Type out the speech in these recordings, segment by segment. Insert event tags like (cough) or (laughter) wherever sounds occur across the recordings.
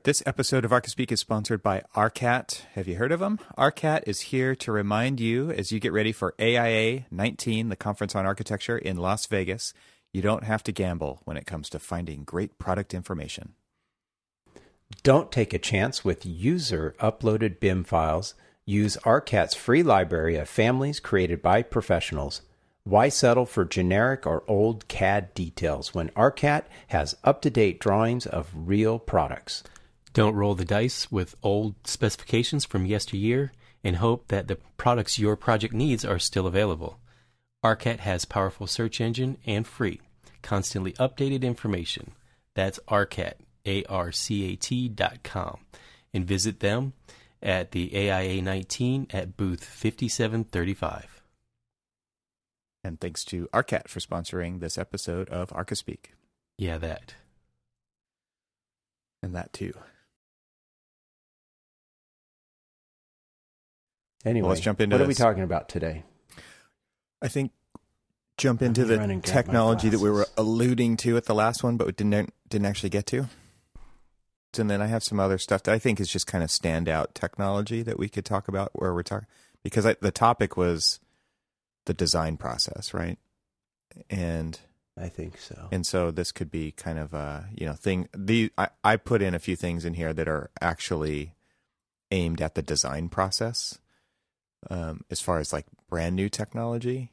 This episode of Archispeak is sponsored by ARCAT. Have you heard of them? ARCAT is here to remind you as you get ready for AIA 19, the Conference on Architecture in Las Vegas, you don't have to gamble when it comes to finding great product information. Don't take a chance with user uploaded BIM files. Use ARCAT's free library of families created by professionals. Why settle for generic or old CAD details when ARCAT has up to date drawings of real products? Don't roll the dice with old specifications from yesteryear and hope that the products your project needs are still available. ARCAT has powerful search engine and free, constantly updated information. That's ARCAT, A-R-C-A-T dot com. And visit them at the AIA 19 at booth 5735. And thanks to ARCAT for sponsoring this episode of Archispeak. Yeah, that. And that too. Anyway, Well, let's jump into what are we talking about today? I think jump into Let me run the and grab my technology that we were alluding to at the last one, but we didn't didn't actually get to. And then I have some other stuff that I think is just kind of standout technology that we could talk about where we're talking because I, the topic was the design process, right? And I think so. and so this could be kind of a you know thing. The I, I put in a few things in here that are actually aimed at the design process, um, as far as like brand new technology.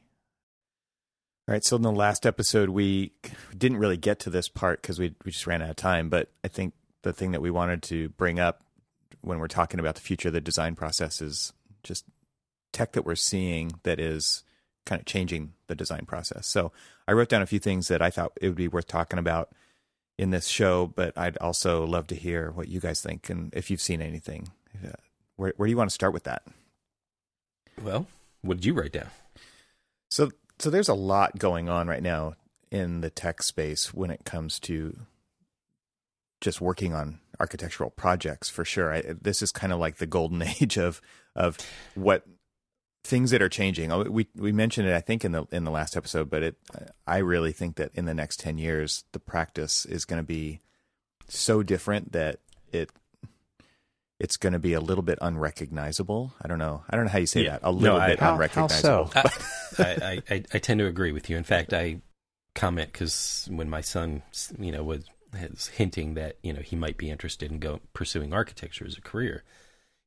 All right, so in the last episode we didn't really get to this part because we we just ran out of time. But I think the thing that we wanted to bring up when we're talking about the future of the design process is just tech that we're seeing that is kind of changing the design process. So I wrote down a few things that I thought it would be worth talking about in this show, but I'd also love to hear what you guys think and if you've seen anything. Uh, Where, where do you want to start with that? Well, what did you write down? So, so there's a lot going on right now in the tech space when it comes to just working on architectural projects for sure. I, this is kind of like the golden (laughs) age of of what things that are changing. Oh, We we mentioned it, I think, in the in the last episode, but it I really think that in the next ten years, the practice is going to be so different that it it's going to be a little bit unrecognizable. I don't know. I don't know how you say Yeah. that. A little No, I- bit How- how unrecognizable. so? (laughs) I, I, I, I tend to agree with you. In fact, I comment because when my son, you know, was, was hinting that you know he might be interested in go pursuing architecture as a career,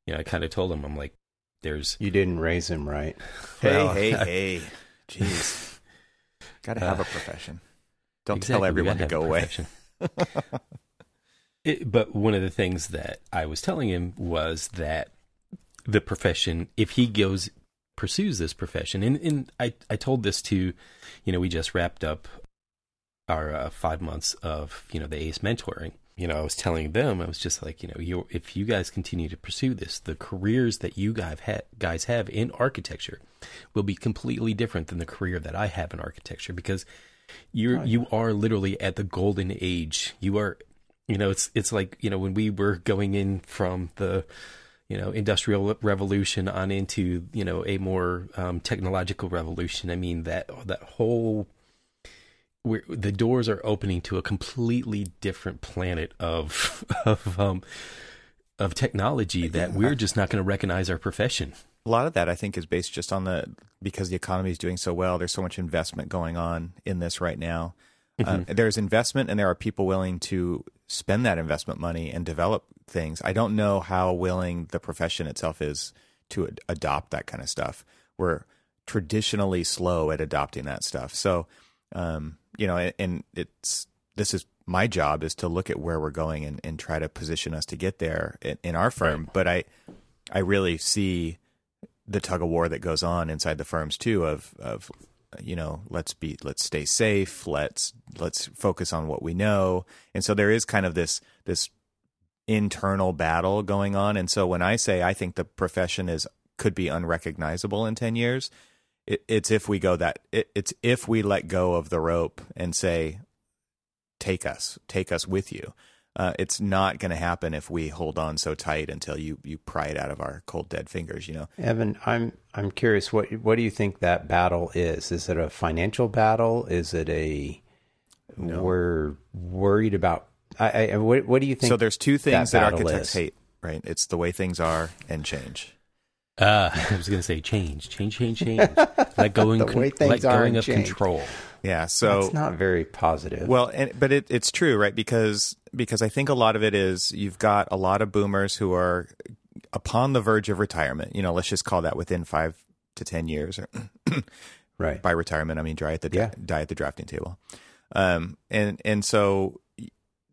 you know, I kind of told him, I'm like, there's You didn't raise him right. Hey, Well, hey, I- hey. Jeez. (laughs) Got to have Uh, a profession. Don't Exactly, tell everyone to go away. (laughs) It- but one of the things that I was telling him was that the profession, if he goes pursues this profession, and, and I, I told this to, you know, we just wrapped up our uh, five months of you know the ACE mentoring. You know, I was telling them, I was just like, you know, you if you guys continue to pursue this, the careers that you guys ha- guys have in architecture will be completely different than the career that I have in architecture because you're you are literally at the golden age. You are, you know, it's it's like you know when we were going in from the you know industrial revolution on into you know a more um, technological revolution. I mean that that whole where the doors are opening to a completely different planet of (laughs) of um, of technology that we're just not going to recognize our profession. A lot of that, I think, is based just on the because the economy is doing so well. There's so much investment going on in this right now. Uh, there's investment, and there are people willing to spend that investment money and develop things. I don't know how willing the profession itself is to ad- adopt that kind of stuff. We're traditionally slow at adopting that stuff. So, um, you know, and- it's this is my job is to look at where we're going and, and try to position us to get there in, in our firm. But I, I really see the tug of war that goes on inside the firms too of of you know let's be let's stay safe let's let's focus on what we know. And so there is kind of this this internal battle going on. And so when i say i think the profession is could be unrecognizable in 10 years it, it's if we go that it, it's if we let go of the rope and say take us take us with you uh, it's not going to happen if we hold on so tight until you you pry it out of our cold dead fingers you know Evan, I'm I'm curious what what do you think that battle is? Is it a financial battle? Is it a we're worried about I, I, what, what do you think? So there's two things that, that architects is? hate, right? It's the way things are and change. Uh, (laughs) I was going to say change, change, change, change. (laughs) Let going, The way things let are going and of change. control. Yeah. So it's not very positive. Well, and, but it, it's true, right? Because because I think a lot of it is you've got a lot of boomers who are upon the verge of retirement. You know, let's just call that within five to ten years. (clears throat) right. By retirement, I mean die at the Yeah. die at the drafting table. Um, and and so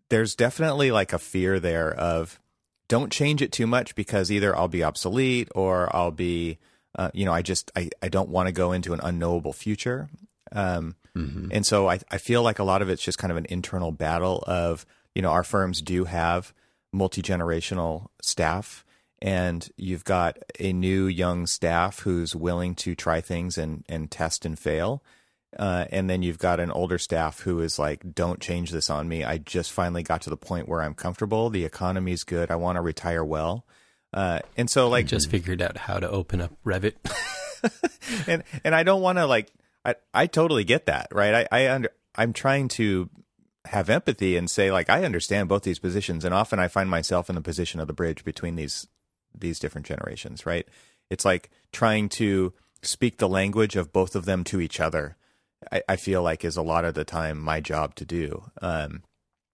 there's definitely like a fear there of don't change it too much because either I'll be obsolete or I'll be, uh, you know, I just I I don't want to go into an unknowable future. Um, and so I, I feel like a lot of it's just kind of an internal battle of, you know, our firms do have multi generational staff, and you've got a new young staff who's willing to try things and, and test and fail. Uh, and then you've got an older staff who is like, don't change this on me. I just finally got to the point where I'm comfortable. The economy's good. I want to retire well. Uh, and so, like, Just figured out how to open up Revit. (laughs) (laughs) and and I don't want to like I I totally get that right I I under I'm trying to have empathy and say like I understand both these positions and often I find myself in the position of the bridge between these these different generations right it's like trying to speak the language of both of them to each other I, I feel like is a lot of the time my job to do um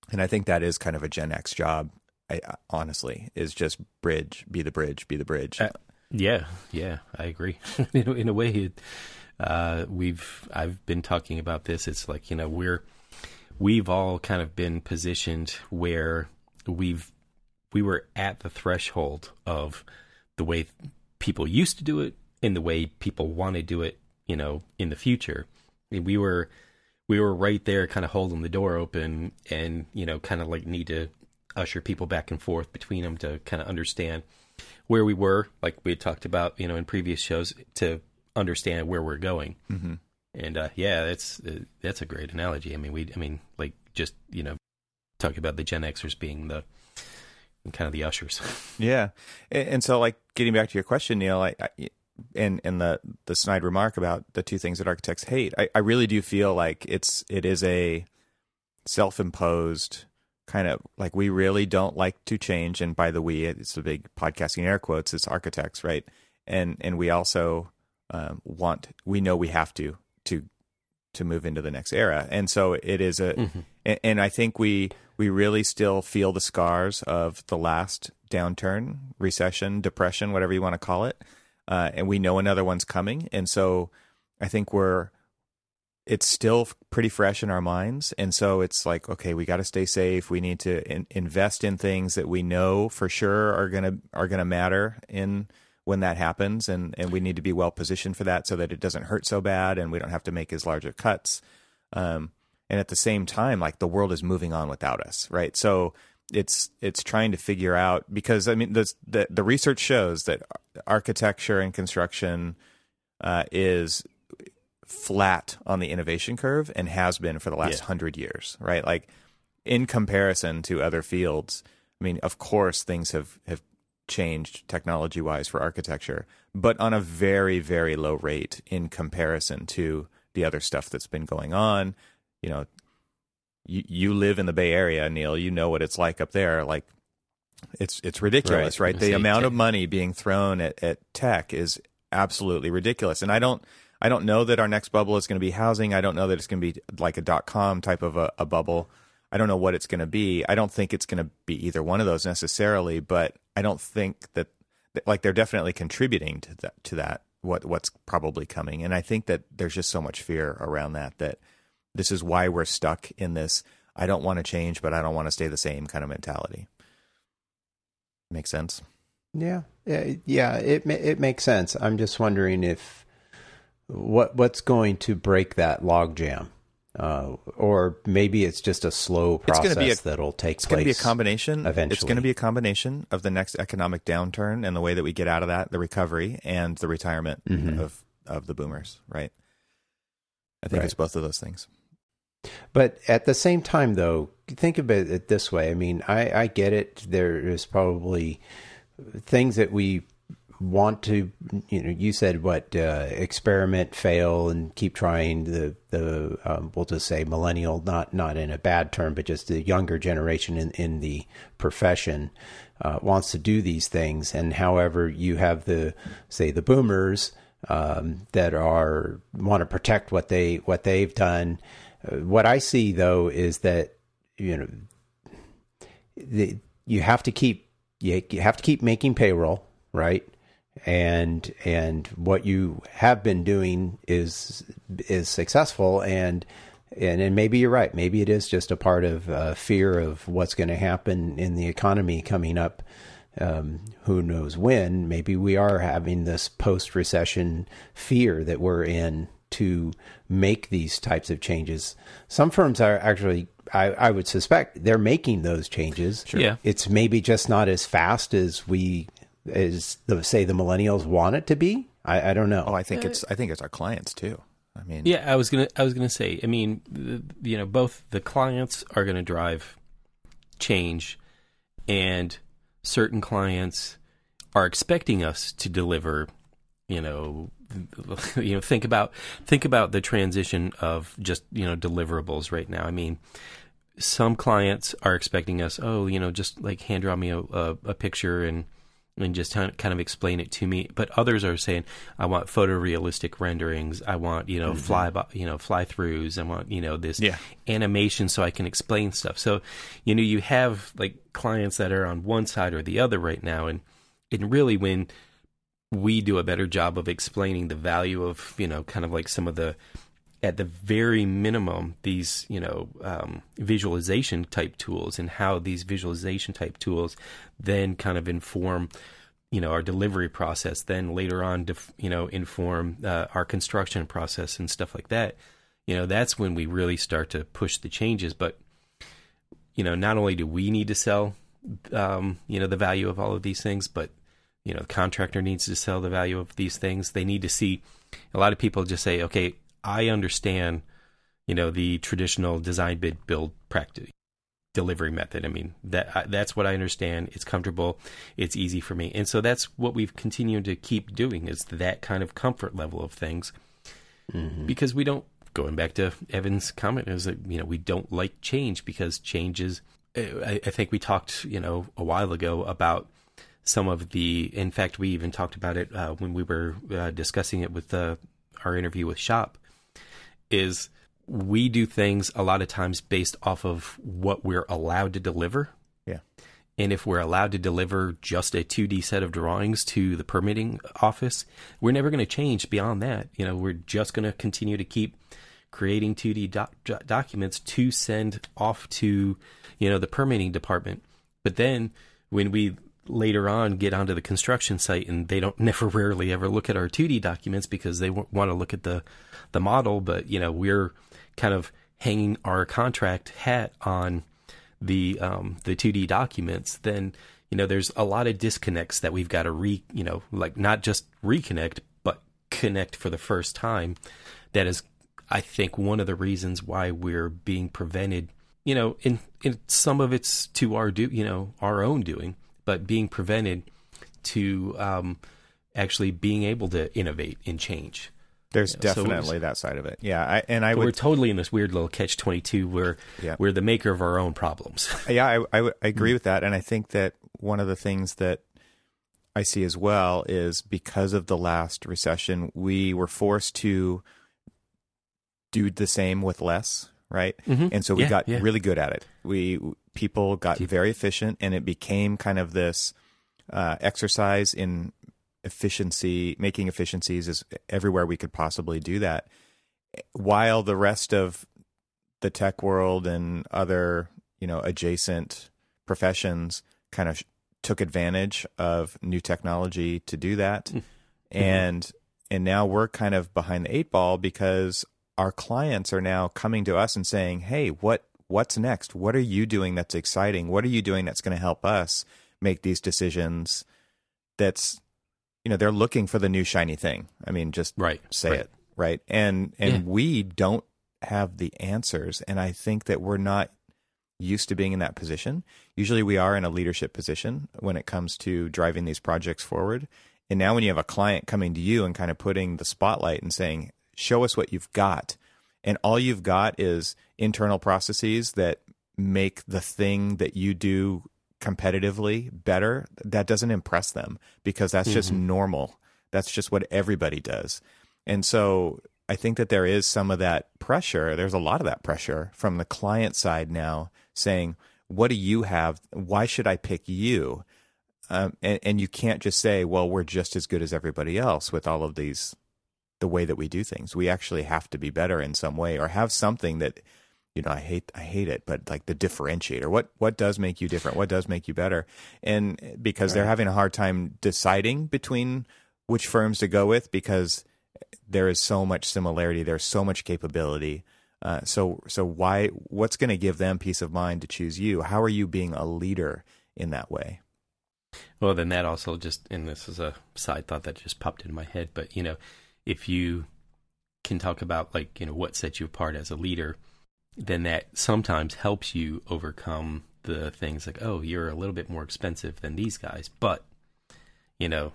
and I think that is kind of a Gen X job I, honestly is just bridge be the bridge be the bridge Uh, Yeah, yeah, I agree. (laughs) in, in a way, uh, we've I've been talking about this. It's like you know we're we've all kind of been positioned where we've we were at the threshold of the way people used to do it and the way people want to do it. You know, in the future, And we were we were right there, kind of holding the door open, and you know, kind of like need to usher people back and forth between them to kind of understand where we were, like we had talked about, you know, in previous shows, to understand where we're going. hmm And uh, yeah, that's uh, that's a great analogy. I mean, we, I mean, like just you know, talking about the Gen Xers being the kind of the ushers. (laughs) Yeah, and, and so like getting back to your question, Neil, I, I and and the the snide remark about the two things that architects hate, I, I really do feel like it's it is a self imposed kind of like we really don't like to change, and by the we, it's a big podcasting air quotes. It's architects, right? And and we also um, want we know we have to to to move into the next era, and so it is a Mm-hmm. and, and I think we we really still feel the scars of the last downturn, recession, depression, whatever you want to call it, uh, and we know another one's coming. And so I think we're it's still pretty fresh in our minds, and so it's like okay, we got to stay safe. We need to in, invest in things that we know for sure are gonna are gonna matter in when that happens, and and we need to be well positioned for that so that it doesn't hurt so bad, and we don't have to make as large of cuts. Um, and at the same time like the world is moving on without us right so it's it's trying to figure out because i mean the the, the research shows that architecture and construction uh, is flat on the innovation curve and has been for the last Yeah. 100 years right like in comparison to other fields i mean of course things have have changed technology wise for architecture but on a very very low rate in comparison to the other stuff that's been going on. You know you you live in the bay area neil you know what it's like up there like it's it's ridiculous Right. right, the (laughs) amount tech. of money being thrown at, at tech is absolutely ridiculous. And i don't i don't know that our next bubble is going to be housing. I don't know that it's going to be like a dot com type of a, a bubble. I don't know what it's going to be. I don't think it's going to be either one of those necessarily but i don't think that like they're definitely contributing to that to that what what's probably coming and i think that there's just so much fear around that that this is why we're stuck in this i don't want to change but i don't want to stay the same kind of mentality makes sense Yeah, yeah, yeah. It it makes sense. I'm just wondering if what what's going to break that logjam, uh, or maybe it's just a slow It's process a- that'll take it's place. going to be a combination Eventually. it's going to be a combination of the next economic downturn and the way that we get out of that the recovery and the retirement Mhm. of of the boomers right i think Right. it's both of those things But at the same time, though, think about it this way. I mean, I, I get it. There is probably things that we want to, you know, you said what uh, experiment, fail, and keep trying. The the um, we'll just say millennial, not not in a bad term, but just the younger generation in in the profession uh, wants to do these things. And however, you have the say the boomers um, that are want to protect what they what they've done. Uh, what I see though is that you know the, you have to keep you, you have to keep making payroll, right? And and what you have been doing is is successful, and and and maybe you're right. Maybe it is just a part of uh, fear of what's going to happen in the economy coming up. Um, who knows when? Maybe we are having this post recession fear that we're in to make these types of changes. Some firms are actually I, I would suspect they're making those changes. Sure. Yeah. It's maybe just not as fast as we, as the, say the millennials want it to be. I, I don't know. Oh, I think uh, it's I think it's our clients too. I mean, yeah, I was gonna I was gonna say. I mean, you know, both the clients are gonna drive change, and certain clients are expecting us to deliver. You know, (laughs) you know think about think about the transition of just you know deliverables right now i mean some clients are expecting us oh you know just like hand draw me a, a, a picture and and just kind of explain it to me but others are saying i want photorealistic renderings i want you know mm-hmm. fly by, you know fly throughs i want you know this yeah. animation so i can explain stuff so you know you have like clients that are on one side or the other right now and and really when we do a better job of explaining the value of you know kind of like some of the at the very minimum these you know um, visualization type tools and how these visualization type tools then kind of inform you know our delivery process then later on def, you know inform uh, our construction process and stuff like that. You know that's when we really start to push the changes. But you know not only do we need to sell um, you know the value of all of these things but you know the contractor needs to sell the value of these things. They need to see a lot of people just say okay i understand you know the traditional design bid build practice delivery method i mean that that's what i understand it's comfortable it's easy for me and so that's what we've continued to keep doing is that kind of comfort level of things mm-hmm. because we don't going back to evan's comment is that you know we don't like change because changes. I, I think we talked you know a while ago about some of the. In fact, we even talked about it uh, when we were uh, discussing it with uh, our interview with Shop. Is we do things a lot of times based off of what we're allowed to deliver. Yeah. And if we're allowed to deliver just a 2D set of drawings to the permitting office, we're never going to change beyond that. You know, we're just going to continue to keep creating 2D doc- documents to send off to, you know, the permitting department. But then when we later on get onto the construction site and they don't (laughs) never rarely ever look at our 2D documents because they w- want to look at the the model but you know we're kind of hanging our contract hat on the um, the 2D documents then you know there's a lot of disconnects that we've got to re you know like not just reconnect but connect for the first time. That is I think one of the reasons why we're being prevented you know in in some of it's to our do you know our own doing but being prevented to um, actually being able to innovate and change. There's you know, definitely so that side of it. Yeah, I, and I would, we're totally in this weird little catch twenty two where yeah. we're the maker of our own problems. (laughs) yeah, I, I, I agree mm. with that, and I think that one of the things that I see as well is because of the last recession, we were forced to do the same with less, right? Mm-hmm. And so we yeah, got yeah. really good at it. We people got very efficient, and it became kind of this uh, exercise in efficiency, making efficiencies is everywhere we could possibly do that. While the rest of the tech world and other you know adjacent professions kind of took advantage of new technology to do that, mm-hmm. (laughs) and and now we're kind of behind the eight ball because our clients are now coming to us and saying, "Hey, what what's next? What are you doing that's exciting? What are you doing that's going to help us make these decisions?" That's you know they're looking for the new shiny thing. I mean, just right, say right. it right, and and yeah. we don't have the answers, and I think that we're not used to being in that position. Usually, we are in a leadership position when it comes to driving these projects forward. And now when you have a client coming to you and kind of putting the spotlight and saying, "Show us what you've got." And all you've got is internal processes that make the thing that you do competitively better, that doesn't impress them because that's mm-hmm. just normal. That's just what everybody does. And so I think that there is some of that pressure. There's a lot of that pressure from the client side now saying, What do you have? Why should I pick you? Um, and, and you can't just say, Well, we're just as good as everybody else with all of these, the way that we do things. We actually have to be better in some way or have something that you know, I hate I hate it, but like the differentiator. What what does make you different? What does make you better? And because right. they're having a hard time deciding between which firms to go with because there is so much similarity, there's so much capability. Uh, so so why what's going to give them peace of mind to choose you? How are you being a leader in that way? Well, then that also just and this is a side thought that just popped into my head, but you know, if you can talk about like, you know, what sets you apart as a leader, then that sometimes helps you overcome the things like, oh, you're a little bit more expensive than these guys, but you know,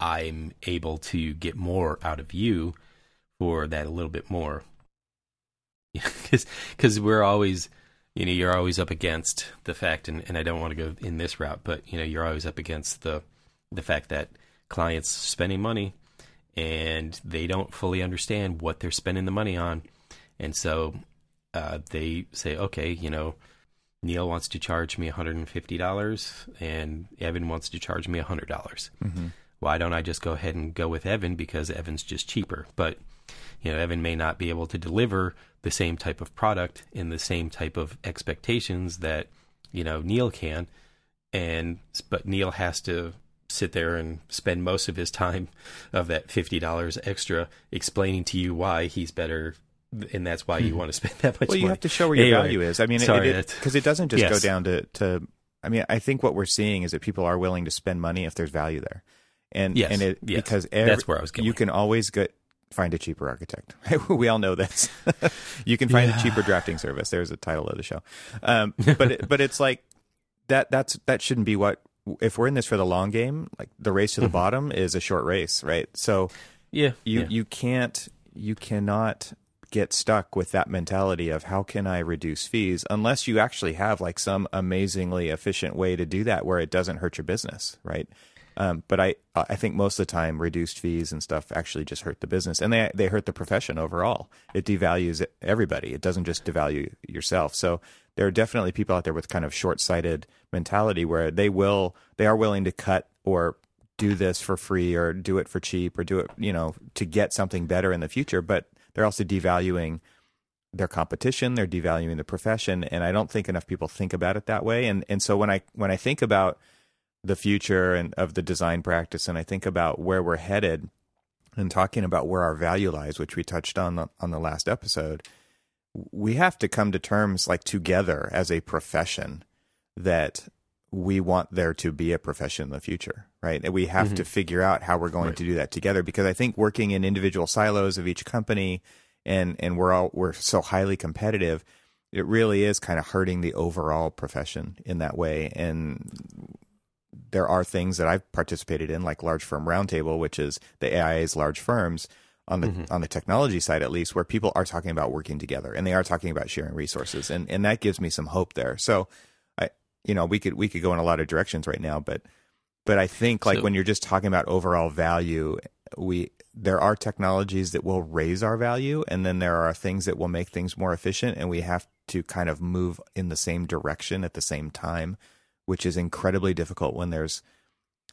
I'm able to get more out of you for that a little bit more. (laughs) Because because we're always, you know, you're always up against the fact, and, and I don't want to go in this route, but you know, you're always up against the the fact that clients spending money and they don't fully understand what they're spending the money on, and so uh, they say, okay, you know, Neil wants to charge me $150 and Evan wants to charge me 100. dollars mm-hmm. Why don't I just go ahead and go with Evan because Evan's just cheaper? But, you know, Evan may not be able to deliver the same type of product in the same type of expectations that, you know, Neil can. And, but Neil has to sit there and spend most of his time of that $50 extra explaining to you why he's better and that's why you hmm. want to (laughs) spend that much. Well, you money. have to show where your anyway, value is. I mean, because it, it, it, doesn't just yes. go down to, to. I mean, I think what we're seeing is that people are willing to spend money if there's value there, and yes, and it yes. because every, that's where I was going. You can always get find a cheaper architect. (laughs) we all know this. (laughs) you can find yeah. a cheaper drafting service. There's a title of the show, um, but it, but it's like that. That's that shouldn't be what. If we're in this for the long game, like the race to the mm-hmm. bottom is a short race, right? So yeah, you yeah. you can't you cannot get stuck with that mentality of how can I reduce fees unless you actually have like some amazingly efficient way to do that where it doesn't hurt your business, right? Um, but I I think most of the time reduced fees and stuff actually just hurt the business and they they hurt the profession overall. It devalues everybody. It doesn't just devalue yourself. So there are definitely people out there with kind of short-sighted mentality where they will they are willing to cut or do this for free or do it for cheap or do it, you know, to get something better in the future, but they're also devaluing their competition they're devaluing the profession and i don't think enough people think about it that way and and so when i when i think about the future and of the design practice and i think about where we're headed and talking about where our value lies which we touched on the, on the last episode we have to come to terms like together as a profession that we want there to be a profession in the future, right? And we have mm-hmm. to figure out how we're going right. to do that together because I think working in individual silos of each company and and we're all we're so highly competitive, it really is kind of hurting the overall profession in that way. And there are things that I've participated in, like Large Firm Roundtable, which is the AIA's large firms on the mm-hmm. on the technology side at least, where people are talking about working together and they are talking about sharing resources, and and that gives me some hope there. So I you know we could we could go in a lot of directions right now but but i think like so, when you're just talking about overall value we there are technologies that will raise our value and then there are things that will make things more efficient and we have to kind of move in the same direction at the same time which is incredibly difficult when there's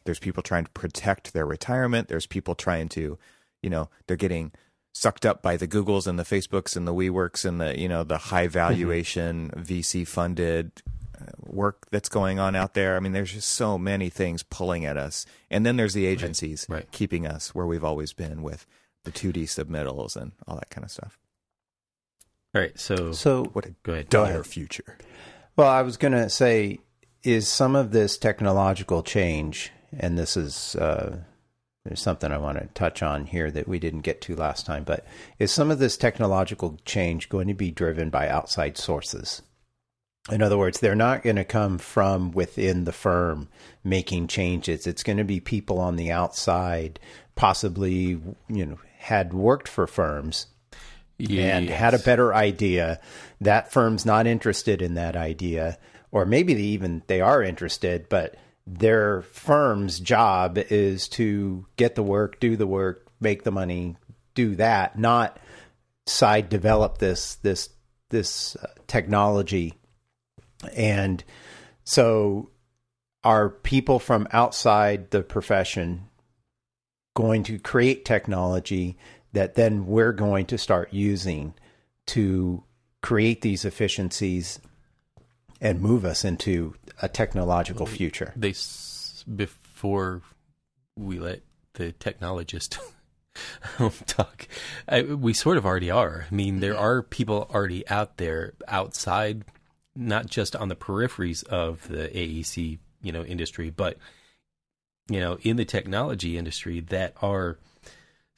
there's people trying to protect their retirement there's people trying to you know they're getting sucked up by the googles and the facebooks and the WeWorks and the you know the high mm-hmm. valuation vc funded work that's going on out there. I mean, there's just so many things pulling at us. And then there's the agencies right, right. keeping us where we've always been with the 2D submittals and all that kind of stuff. All right. So, so what a go ahead. dire future. Well, I was going to say, is some of this technological change, and this is uh, there's something I want to touch on here that we didn't get to last time, but is some of this technological change going to be driven by outside sources? In other words, they're not going to come from within the firm making changes. It's going to be people on the outside, possibly, you know, had worked for firms yes. and had a better idea. That firm's not interested in that idea, or maybe they even they are interested, but their firm's job is to get the work, do the work, make the money, do that, not side develop this this this uh, technology. And so are people from outside the profession going to create technology that then we're going to start using to create these efficiencies and move us into a technological future. They before we let the technologist (laughs) um, talk, I, we sort of already are. I mean, there are people already out there outside, not just on the peripheries of the AEC, you know, industry, but you know, in the technology industry that are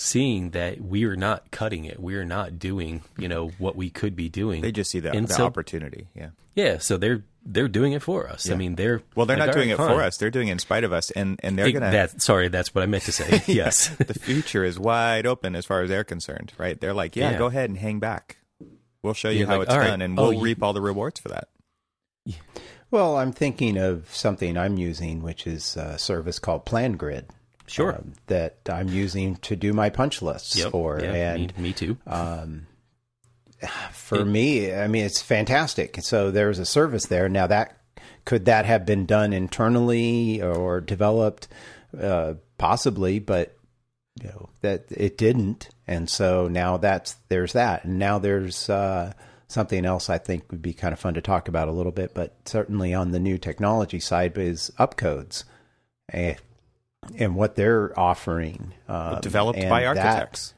seeing that we are not cutting it. We are not doing, you know, what we could be doing. They just see that the so, opportunity. Yeah. Yeah. So they're they're doing it for us. Yeah. I mean, they're well, they're like, not doing it fine. for us. They're doing it in spite of us, and and they're gonna. That, sorry, that's what I meant to say. (laughs) yes, (laughs) the future is wide open as far as they're concerned. Right? They're like, yeah, yeah. go ahead and hang back. We'll show you You're how like, it's done, right. and oh, we'll oh, reap you... all the rewards for that. Yeah. Well, I'm thinking of something I'm using, which is a service called PlanGrid. Sure. Um, that I'm using to do my punch lists yep. for. And me, me too. Um, for it, me, I mean, it's fantastic. So there's a service there. Now that could that have been done internally or developed? Uh, possibly, but you know that it didn't, and so now that's there's that, and now there's uh, something else I think would be kind of fun to talk about a little bit, but certainly on the new technology side is upcodes. And and what they're offering. Um, developed by architects.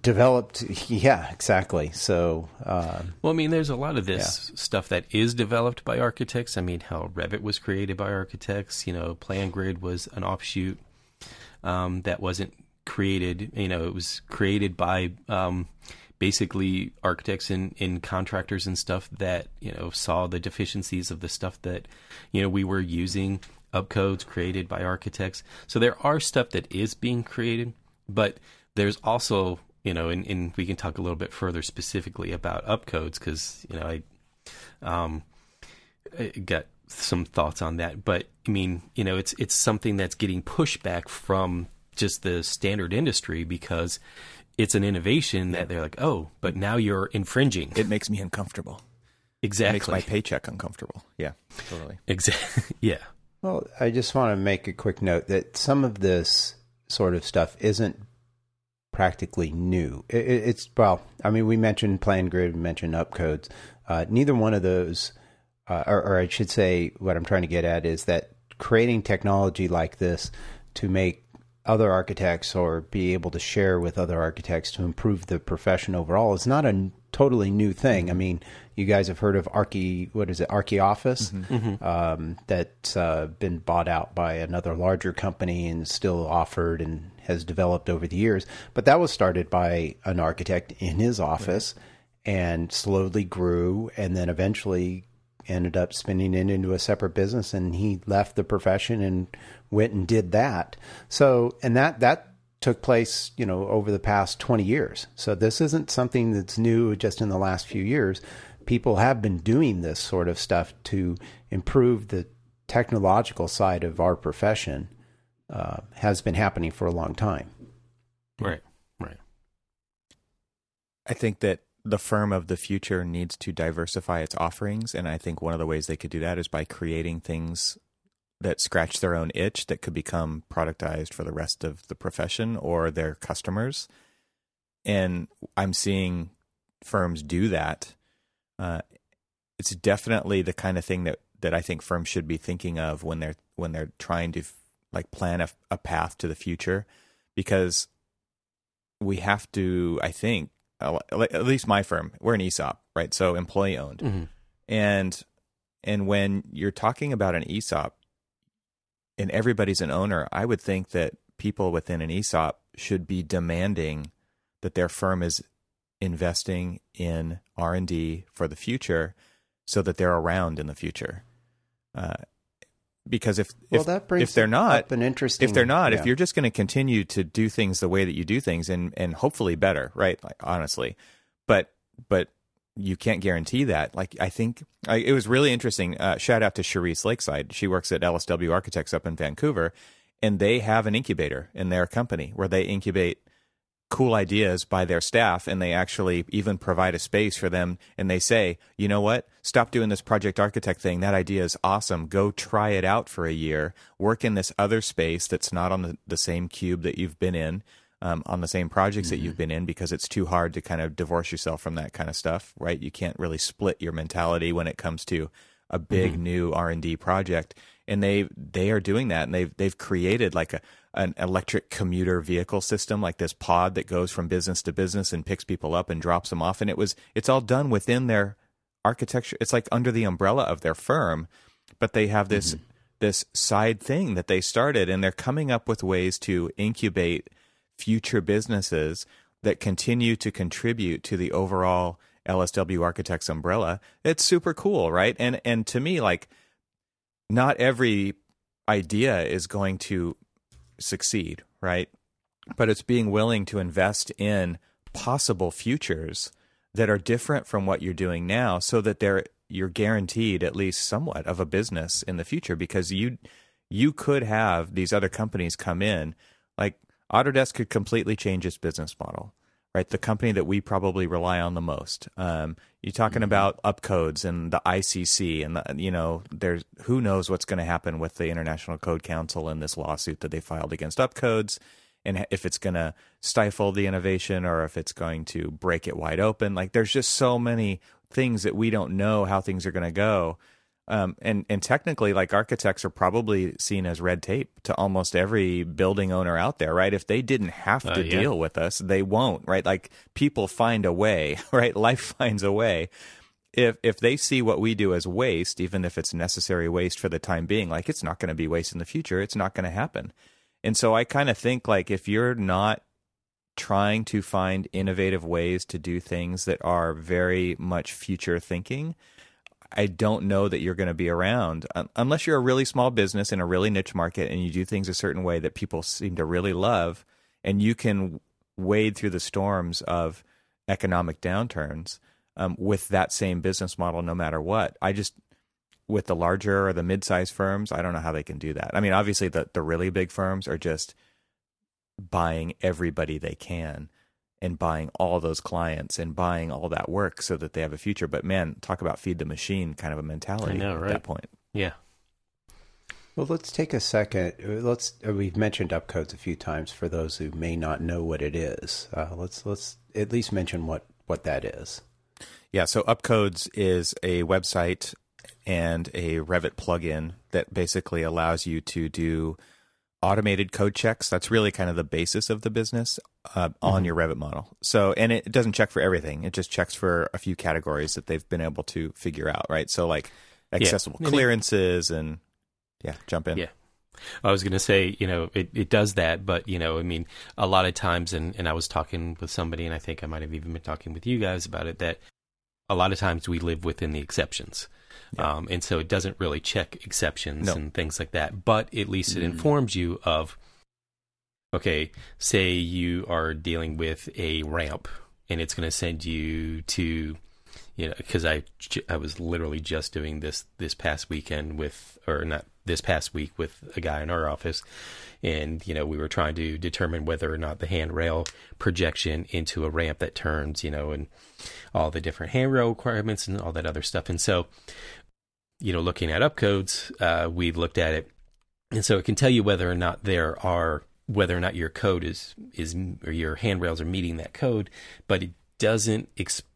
Developed, yeah, exactly. So, um, well, I mean, there's a lot of this yeah. stuff that is developed by architects. I mean, how Revit was created by architects. You know, PlanGrid was an offshoot um, that wasn't created. You know, it was created by um, basically architects and, and contractors and stuff that you know saw the deficiencies of the stuff that you know we were using upcodes created by architects. So there are stuff that is being created, but there's also, you know, and, and we can talk a little bit further specifically about upcodes because, you know, I, um, I got some thoughts on that. But I mean, you know, it's it's something that's getting pushback from just the standard industry because it's an innovation that they're like, oh, but now you're infringing. It makes me uncomfortable. Exactly. It makes my paycheck uncomfortable. Yeah, totally. Exactly. (laughs) yeah. Well, I just want to make a quick note that some of this sort of stuff isn't practically new. It, it's well, I mean, we mentioned PlanGrid, we mentioned upcodes. Uh, neither one of those, uh, or, or I should say, what I'm trying to get at is that creating technology like this to make other architects or be able to share with other architects to improve the profession overall is not a totally new thing. I mean, you guys have heard of Archie, what is it, ArchiOffice, mm-hmm. mm-hmm. um, that's uh, been bought out by another larger company and still offered and has developed over the years. But that was started by an architect in his office right. and slowly grew and then eventually ended up spinning it into a separate business and he left the profession and went and did that. So, and that, that took place, you know, over the past 20 years. So this isn't something that's new just in the last few years. People have been doing this sort of stuff to improve the technological side of our profession. Uh, has been happening for a long time. Right, right. I think that the firm of the future needs to diversify its offerings, and I think one of the ways they could do that is by creating things that scratch their own itch that could become productized for the rest of the profession or their customers. And I'm seeing firms do that. Uh, it's definitely the kind of thing that, that I think firms should be thinking of when they're when they're trying to like plan a, a path to the future, because we have to. I think at least my firm, we're an ESOP, right? So employee owned, mm-hmm. and and when you're talking about an ESOP, and everybody's an owner, I would think that people within an ESOP should be demanding that their firm is investing in R&D for the future so that they're around in the future. Uh, because if well, if, if they're not an interesting if they're not yeah. if you're just going to continue to do things the way that you do things and and hopefully better right like honestly but but you can't guarantee that. Like i think I, it was really interesting. Uh, shout out to Cherise Lakeside. She works at LSW Architects up in Vancouver and they have an incubator in their company where they incubate cool ideas by their staff and they actually even provide a space for them and they say you know what? Stop doing this project architect thing. That idea is awesome. Go try it out for a year. Work in this other space that's not on the, the same cube that you've been in um, on the same projects mm-hmm. that you've been in because it's too hard to kind of divorce yourself from that kind of stuff right you can't really split your mentality when it comes to a big mm-hmm. new r&d project and they they are doing that and they've they've created like a an electric commuter vehicle system like this pod that goes from business to business and picks people up and drops them off and it was it's all done within their architecture it's like under the umbrella of their firm but they have this mm-hmm. this side thing that they started and they're coming up with ways to incubate future businesses that continue to contribute to the overall LSW Architects umbrella it's super cool right and and to me like not every idea is going to succeed, right? But it's being willing to invest in possible futures that are different from what you're doing now so that they're you're guaranteed at least somewhat of a business in the future because you you could have these other companies come in like Autodesk could completely change its business model right? The company that we probably rely on the most. Um, you're talking mm-hmm. about upcodes and the ICC, and the, you know, there's who knows what's going to happen with the International Code Council and this lawsuit that they filed against upcodes, and if it's going to stifle the innovation or if it's going to break it wide open. Like, there's just so many things that we don't know how things are going to go. Um, and and technically, like architects are probably seen as red tape to almost every building owner out there, right? If they didn't have to uh, yeah. deal with us, they won't, right? Like people find a way, (laughs) right? Life finds a way. If if they see what we do as waste, even if it's necessary waste for the time being, like it's not going to be waste in the future, it's not going to happen. And so I kind of think like if you're not trying to find innovative ways to do things that are very much future thinking, I don't know that you're going to be around unless you're a really small business in a really niche market and you do things a certain way that people seem to really love and you can wade through the storms of economic downturns um, with that same business model no matter what. I just with the larger or the mid-sized firms, I don't know how they can do that. I mean, obviously the the really big firms are just buying everybody they can and buying all those clients and buying all that work so that they have a future. But man, talk about feed the machine kind of a mentality know, at that point. Yeah. Well, let's take a second. Let's uh, we've mentioned upcodes a few times for those who may not know what it is. Uh, let's let's at least mention what what that is. Yeah, so upcodes is a website and a Revit plugin that basically allows you to do automated code checks. That's really kind of the basis of the business uh, on mm-hmm. your Revit model. So, and it doesn't check for everything. It just checks for a few categories that they've been able to figure out, right? So, like accessible yeah. clearances and yeah, jump in. Yeah. I was going to say, you know, it, it does that, but, you know, I mean, a lot of times, and, and I was talking with somebody, and I think I might have even been talking with you guys about it, that a lot of times we live within the exceptions. Yeah. Um, and so it doesn't really check exceptions no. and things like that, but at least it mm. informs you of, okay, say you are dealing with a ramp and it's going to send you to, you know, because I, I was literally just doing this this past weekend with, or not this past week with a guy in our office. And, you know, we were trying to determine whether or not the handrail projection into a ramp that turns, you know, and all the different handrail requirements and all that other stuff. And so you know, looking at upcodes, uh, we looked at it, and so it can tell you whether or not there are whether or not your code is is or your handrails are meeting that code, but it doesn't,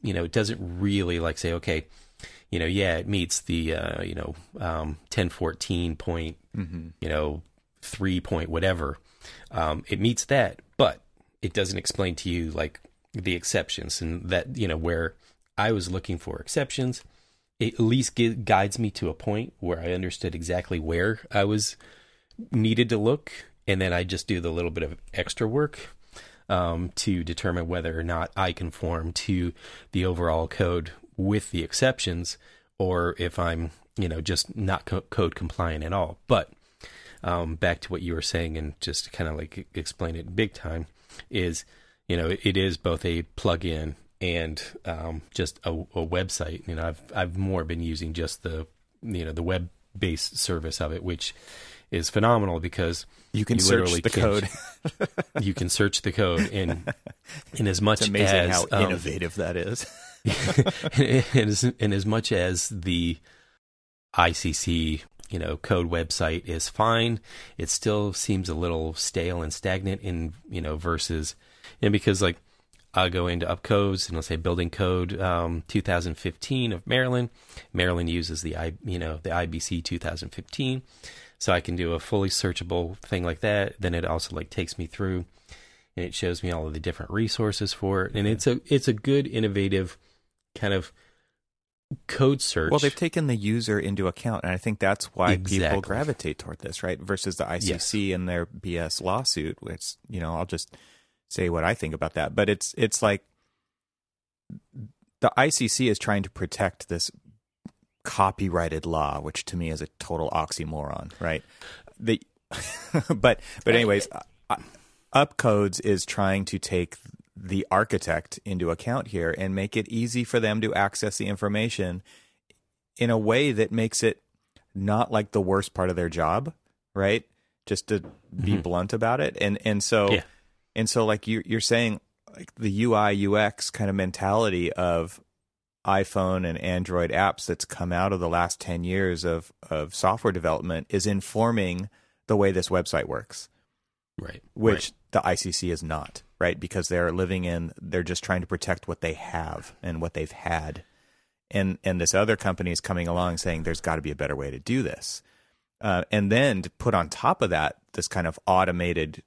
you know, it doesn't really like say, okay, you know, yeah, it meets the uh, you know um, ten fourteen point, mm-hmm. you know, three point whatever. Um, it meets that, but it doesn't explain to you like the exceptions and that you know where I was looking for exceptions it at least guides me to a point where I understood exactly where I was needed to look, and then I just do the little bit of extra work um, to determine whether or not I conform to the overall code with the exceptions, or if I'm, you know, just not co- code compliant at all. But um, back to what you were saying, and just to kind of like explain it big time, is you know it is both a plugin and um, just a, a, website. You know, I've I've more been using just the you know the web based service of it, which is phenomenal because you can you search the can, code. (laughs) you can search the code, and (laughs) in as much it's amazing as how um, innovative that is. (laughs) and, as, and as much as the ICC you know code website is fine, it still seems a little stale and stagnant in you know versus and because like I'll go into UpCodes and I'll say building code um, 2015 of Maryland. Maryland uses the I, you know the IBC 2015, so I can do a fully searchable thing like that. Then it also like takes me through and it shows me all of the different resources for it, and it's a it's a good innovative kind of code search. Well, they've taken the user into account, and I think that's why exactly. people gravitate toward this, right? Versus the ICC yes. and their BS lawsuit, which you know I'll just say what I think about that. But it's it's like the ICC is trying to protect this copyrighted law, which to me is a total oxymoron, right? The (laughs) but but anyways, UpCodes is trying to take the architect into account here and make it easy for them to access the information in a way that makes it not like the worst part of their job, right? Just to be mm-hmm. blunt about it. And and so yeah. And so, like you, you're saying, like the UI UX kind of mentality of iPhone and Android apps that's come out of the last ten years of of software development is informing the way this website works. Right. Which right. the ICC is not, right? Because they're living in, they're just trying to protect what they have and what they've had. And and this other company is coming along saying there's got to be a better way to do this. Uh, and then to put on top of that this kind of automated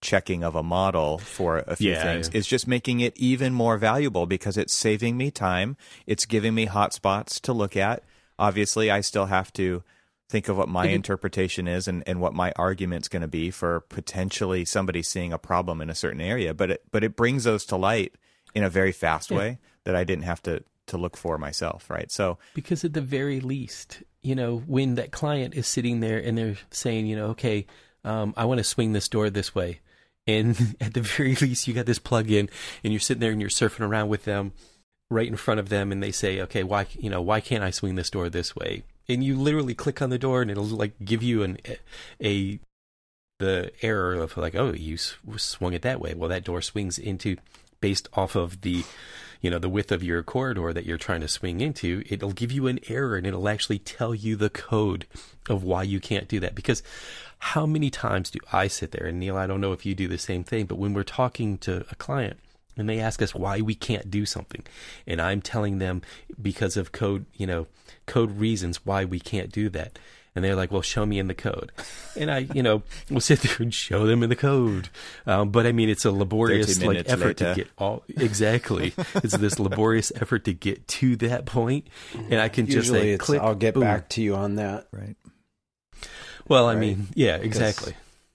checking of a model for a few yeah, things yeah. is just making it even more valuable because it's saving me time. It's giving me hotspots to look at. Obviously, I still have to think of what my interpretation is and, and what my argument's going to be for potentially somebody seeing a problem in a certain area. But it, but it brings those to light in a very fast yeah. way that I didn't have to to look for myself, right? So because at the very least, you know, when that client is sitting there and they're saying, you know, okay, um, I want to swing this door this way and (laughs) at the very least you got this plug in and you're sitting there and you're surfing around with them right in front of them and they say okay why you know why can't i swing this door this way? And you literally click on the door and it'll like give you an a the error of like oh you swung it that way. Well that door swings into based off of the you know the width of your corridor that you're trying to swing into it'll give you an error and it'll actually tell you the code of why you can't do that. Because how many times do I sit there and Neil I don't know if you do the same thing but when we're talking to a client and they ask us why we can't do something and I'm telling them because of code you know code reasons why we can't do that and they're like, "Well, show me in the code," and I, you know, (laughs) will sit there and show them in the code. Um, but I mean, it's a laborious like effort later. to get all (laughs) exactly. it's this laborious effort to get to that point, and I can Usually just say, "Click." I'll get boom. back to you on that. Right. Well, I mean, yeah, exactly.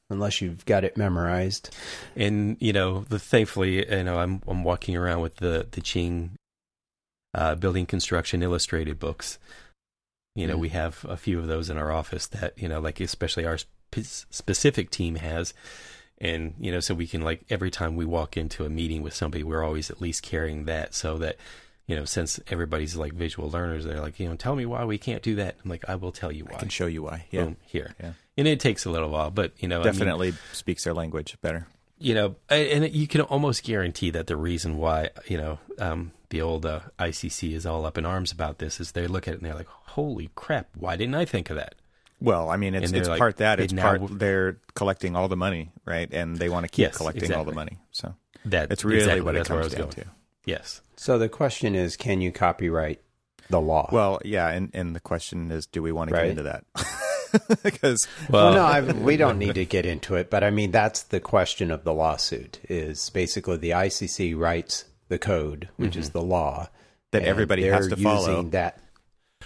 Unless you've got it memorized, and you know, the thankfully, you know, I'm I'm walking around with the the Ching uh, building construction illustrated books you know, mm we have a few of those in our office that, you know, like especially our sp- specific team has. And, you know, so we can like every time we walk into a meeting with somebody, we're always at least carrying that so that, you know, since everybody's like visual learners, they're like, you know, tell me why we can't do that. I'm like, I will tell you why. I can show you why. Yeah. Boom, here. Yeah. And it takes a little while, but, you know, definitely I mean, speaks their language better. You know, and you can almost guarantee that the reason why, you know, um, the old uh, ICC is all up in arms about this is they look at it and they're like, holy crap, why didn't I think of that? Well, I mean, it's it's like, part that it's part they're collecting all the money, right? And they want to keep yes, collecting exactly. all the money. So that it's really exactly what it comes down going. to. Yes. So the question is, can you copyright the law? Well, yeah, and and the question is, do we want to right? get into that? (laughs) because well, well no, I, we don't need to get into it. But I mean, that's the question of the lawsuit. Is basically the ICC writes the code, which mm-hmm. is the law that everybody has to follow. That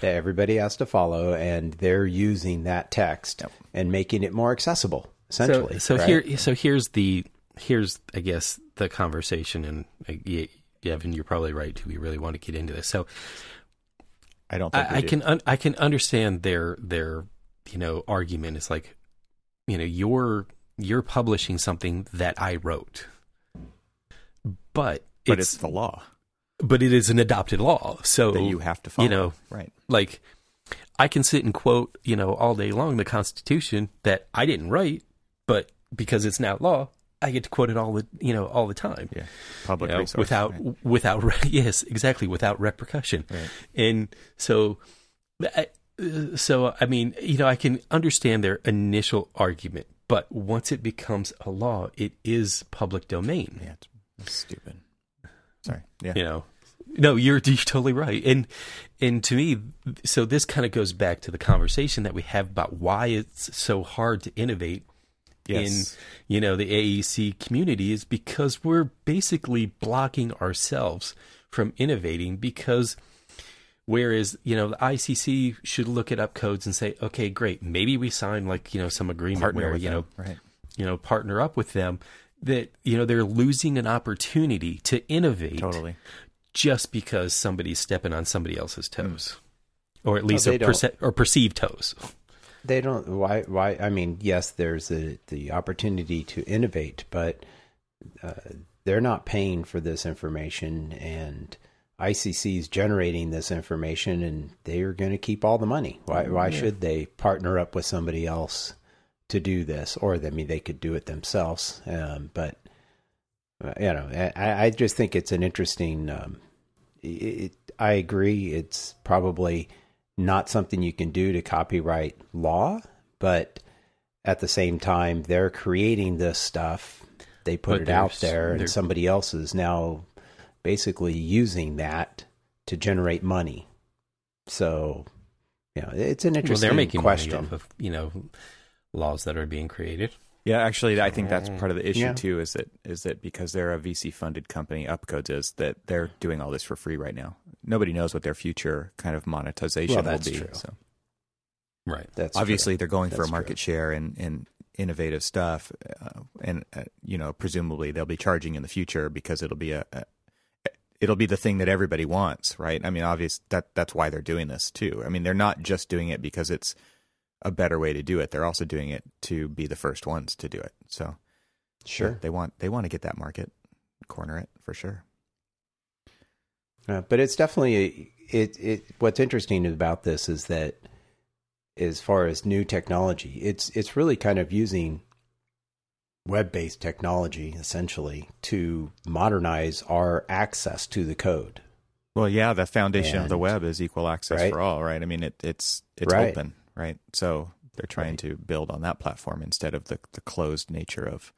that everybody has to follow, and they're using that text yep. and making it more accessible. Essentially, so, so right? here, so here's the here's I guess the conversation, and uh, Evan, you're probably right. Do we really want to get into this? So I don't think I, I can un- I can understand their their you know argument. It's like you know you're you're publishing something that I wrote, but but it's, it's the law. But it is an adopted law, so that you have to follow. You know, right? Like I can sit and quote you know all day long the Constitution that I didn't write, but because it's now law, I get to quote it all the you know all the time. Yeah, public you know, resource without right. without (laughs) yes exactly without repercussion. Right. And so, I, so I mean you know I can understand their initial argument, but once it becomes a law, it is public domain. Yeah, it's, it's stupid. Sorry. Yeah. You know. No, you're, you're totally right, and and to me, so this kind of goes back to the conversation that we have about why it's so hard to innovate Yes. in you know the AEC community is because we're basically blocking ourselves from innovating because whereas you know the ICC should look at up codes and say okay great maybe we sign like you know some agreement Partner where you them, know right. you know partner up with them that you know they're losing an opportunity to innovate Totally. just because somebody's stepping on somebody else's toes mm. or at least they a perce- or perceived toes They don't. Why? Why? I mean, yes, there's a, the opportunity to innovate, but uh, they're not paying for this information, and ICC is generating this information, and they are going to keep all the money. Why? Why should they partner up with somebody else to do this? Or I mean, they could do it themselves, um, but uh, you know, I, I just think it's an interesting. Um, it, I agree. It's probably not something you can do to copyright law, but at the same time, they're creating this stuff. They put But it out there, there- and somebody else is now basically using that to generate money. So, you know, it's an well interesting they're making question. money off of you know laws that are being created Yeah, actually, I think that's part of the issue Yeah. too. Is that is that because they're a VC funded company, Upcodes is that they're doing all this for free right now. Nobody knows what their future kind of monetization Well, will be. true. So right That's obviously, true. they're going for a market share and and innovative stuff, uh, and uh, you know, presumably they'll be charging in the future because it'll be a, a it'll be the thing that everybody wants, right? I mean, obvious that that's why they're doing this too. I mean, they're not just doing it because it's a better way to do it. They're also doing it to be the first ones to do it. So Sure. they want they want to get that market, corner it for sure. Uh, but it's definitely it. It what's interesting about this is that as far as new technology, it's it's really kind of using web-based technology essentially to modernize our access to the code. Well, yeah, the foundation of the web is equal access Right. for all, right? I mean, it, it's it's Right. open, right? So they're trying Right. to build on that platform instead of the the closed nature of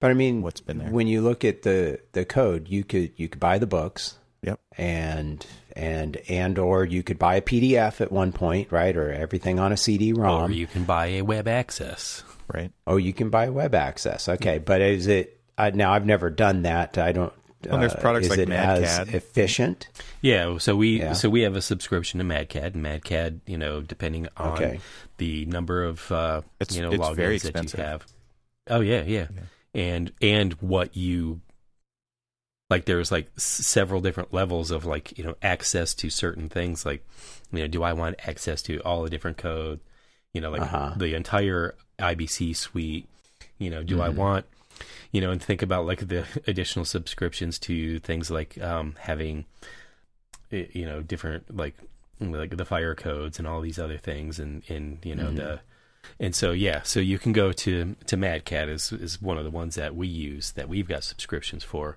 But I mean, what's been there. when you look at the the code, you could you could buy the books. Yep. And and and or you could buy a PDF at one point, right? Or everything on a CD-ROM. Or you can buy a web access right? Oh, you can buy web access. Okay, but is it I, now? I've never done that. I don't. Well, there's uh, products is like it as MadCAD. efficient? Yeah, so we Yeah. so we have a subscription to MadCAD. And MadCAD, you know, depending on Okay. the number of uh, It's- you know it's logins very that you have. Oh yeah, yeah, and and what you like. There's like s- several different levels of like you know access to certain things. Like you know, do I want access to all the different code? You know, like Uh-huh. the entire IBC suite. You know, do I want you know, and think about like the (laughs) additional subscriptions to things like um, having, you know, different like like the fire codes and all these other things, and and you know the, and so yeah, so you can go to to MadCAD is is one of the ones that we use that we've got subscriptions for.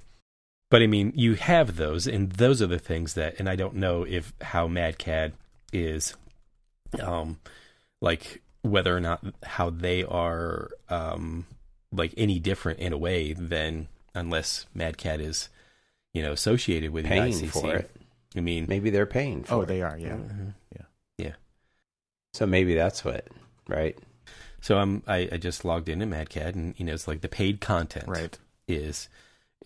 But I mean, you have those, and those are the things that, and I don't know if how MadCAD is, um, like whether or not how they are, um, like any different in a way than unless MadCAD is, you know, associated with Paying the ICC. for it. I mean, Maybe they're paying for Oh, it. they are, yeah. Mhm. Yeah. yeah. So maybe that's what, right? So I'm I, I just logged into MadCAD, and you know, it's like the paid content, Right. Is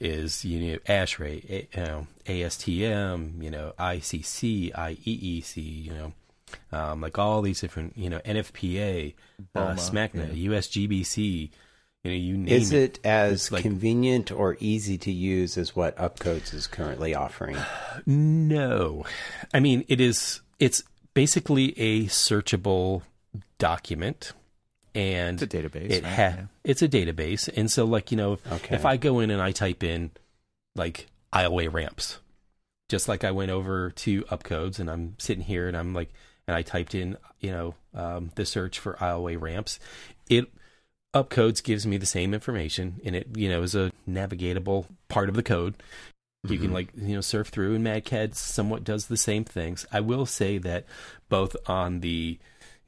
is you know ASHRAE, A, you know, ASTM, you know ICC, IEEC, you know, um, like all these different, you know, NFPA, uh, BOMA, SMACNA, USGBC, you know, you name Is it as like- convenient or easy to use as what Upcodes is currently offering? No, I mean it is. It's basically a searchable document and It's a database. it right? ha- Yeah. it's a database and so like you know if, Okay. if i go in and i type in like aisleway ramps just like i went over to upcodes and i'm sitting here and i'm like and i typed in you know um, the search for aisleway ramps it upcodes gives me the same information and it you know is a navigatable part of the code you can Mhm. like you know surf through and madcad somewhat does the same things i will say that both on the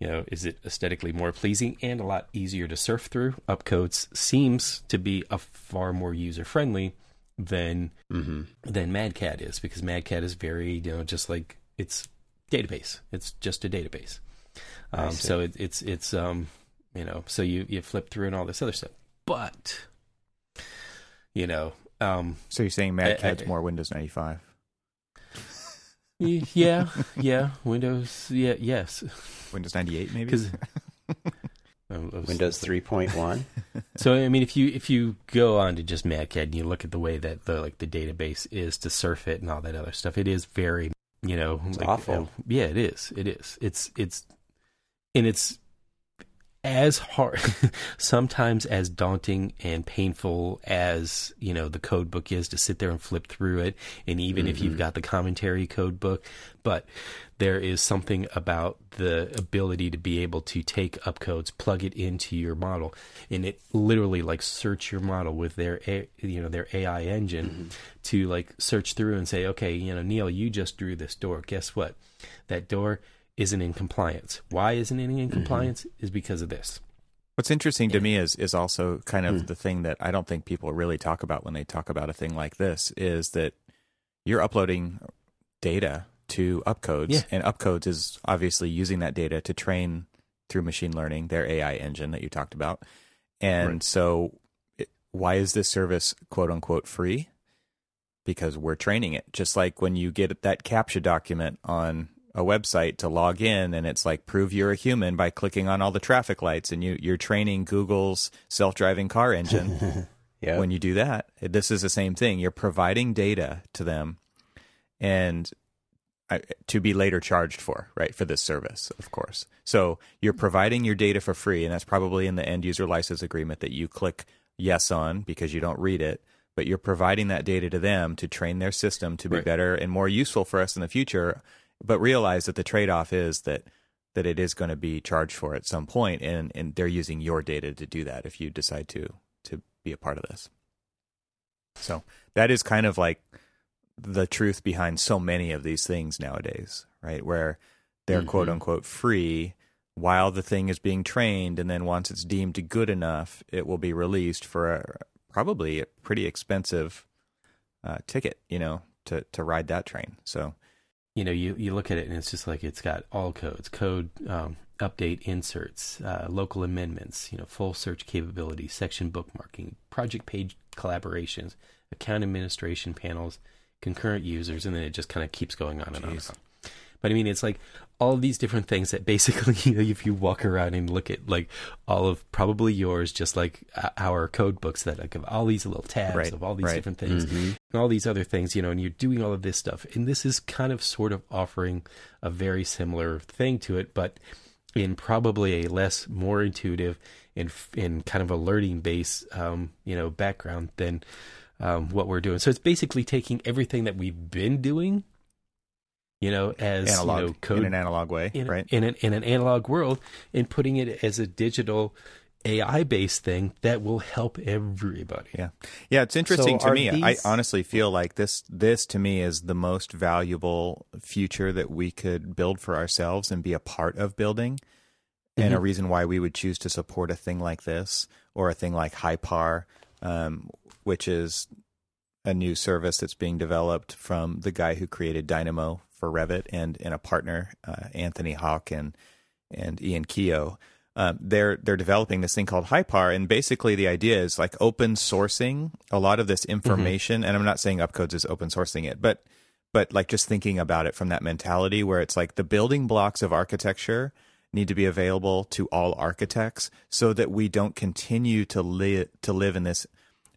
you know is it aesthetically more pleasing and a lot easier to surf through upcodes seems to be a far more user friendly than hmm than madcad is because madcad is very you know just like it's database it's just a database um, so it, it's it's um you know so you you flip through and all this other stuff but you know um So you're saying Mad I- Cat's I- more Windows 95? (laughs) Yeah, yeah. Windows, yeah, yes. Windows 98 maybe? Because (laughs) Oh, Windows 3.1. (laughs) So I mean, if you if you go on to just Madcad and you look at the way that the like the database is to surf it and all that other stuff, it is very you know It's like, awful. uh, yeah, it is. It is. It's it's and it's as hard (laughs) sometimes as daunting and painful as you know the code book is to sit there and flip through it. And even if you've Mhm. got the commentary code book but there is something about the ability to be able to take upcodes plug it into your model and it literally like search your model with their A- you know their AI engine to like search through and say okay you know Neil you just drew this door. Guess what? That door isn't in compliance why isn't it in compliance is because of this What's interesting to me is is also kind of Hmm. the thing that I don't think people really talk about when they talk about a thing like this is that you're uploading data to upcodes Yeah. and upcodes is obviously using that data to train through machine learning their AI engine that you talked about. And Right. so it, why is this service quote unquote free? Because we're training it. Just like when you get that captcha document on a website to log in and it's like prove you're a human by clicking on all the traffic lights and you you're training Google's self-driving car engine (laughs) yeah. when you do that this is the same thing you're providing data to them and uh, to be later charged for right for this service of course so you're providing your data for free and that's probably in the end user license agreement that you click yes on because you don't read it but you're providing that data to them to train their system to be Right. better and more useful for us in the future but realize that the trade-off is that that it is going to be charged for at some point and and they're using your data to do that if you decide to to be a part of this. So that is kind of like the truth behind so many of these things nowadays right? Where they're Mhm. quote unquote free while the thing is being trained and then once it's deemed good enough it will be released for a, probably a pretty expensive uh, ticket you know to to ride that train. So you know you, you look at it and it's just like it's got all codes code um, update inserts uh, local amendments you know full search capabilities section bookmarking project page collaborations account administration panels concurrent users and then it just kind of keeps going on and on, and on but i mean it's like all these different things that basically (laughs) you know if you walk around and look at like all of probably yours just like uh, our code books that like have all these little tabs Right, of all these right. different things Mhm. And all these other things, you know, and you're doing all of this stuff. And this is kind of sort of offering a very similar thing to it, but in probably a less, more intuitive and in kind of a learning base, um, you know, background than um, what we're doing. So it's basically taking everything that we've been doing, you know, as analog you know, code in an analog way in, right in, an, in an analog world and putting it as a digital AI based thing that will help everybody. Yeah, yeah. It's interesting So to me. I honestly feel like this. This to me is the most valuable future that we could build for ourselves and be a part of building. And a Mhm. reason why we would choose to support a thing like this or a thing like Hypar, um, which is a new service that's being developed from the guy who created Dynamo for Revit and and a partner, uh, Anthony Hauck and and Ian Keough. Um, they're they're developing this thing called Hypar, and basically the idea is like open sourcing a lot of this information. And I'm not saying Upcodes is open sourcing it, but but like just thinking about it from that mentality where it's like the building blocks of architecture need to be available to all architects so that we don't continue to live to live in this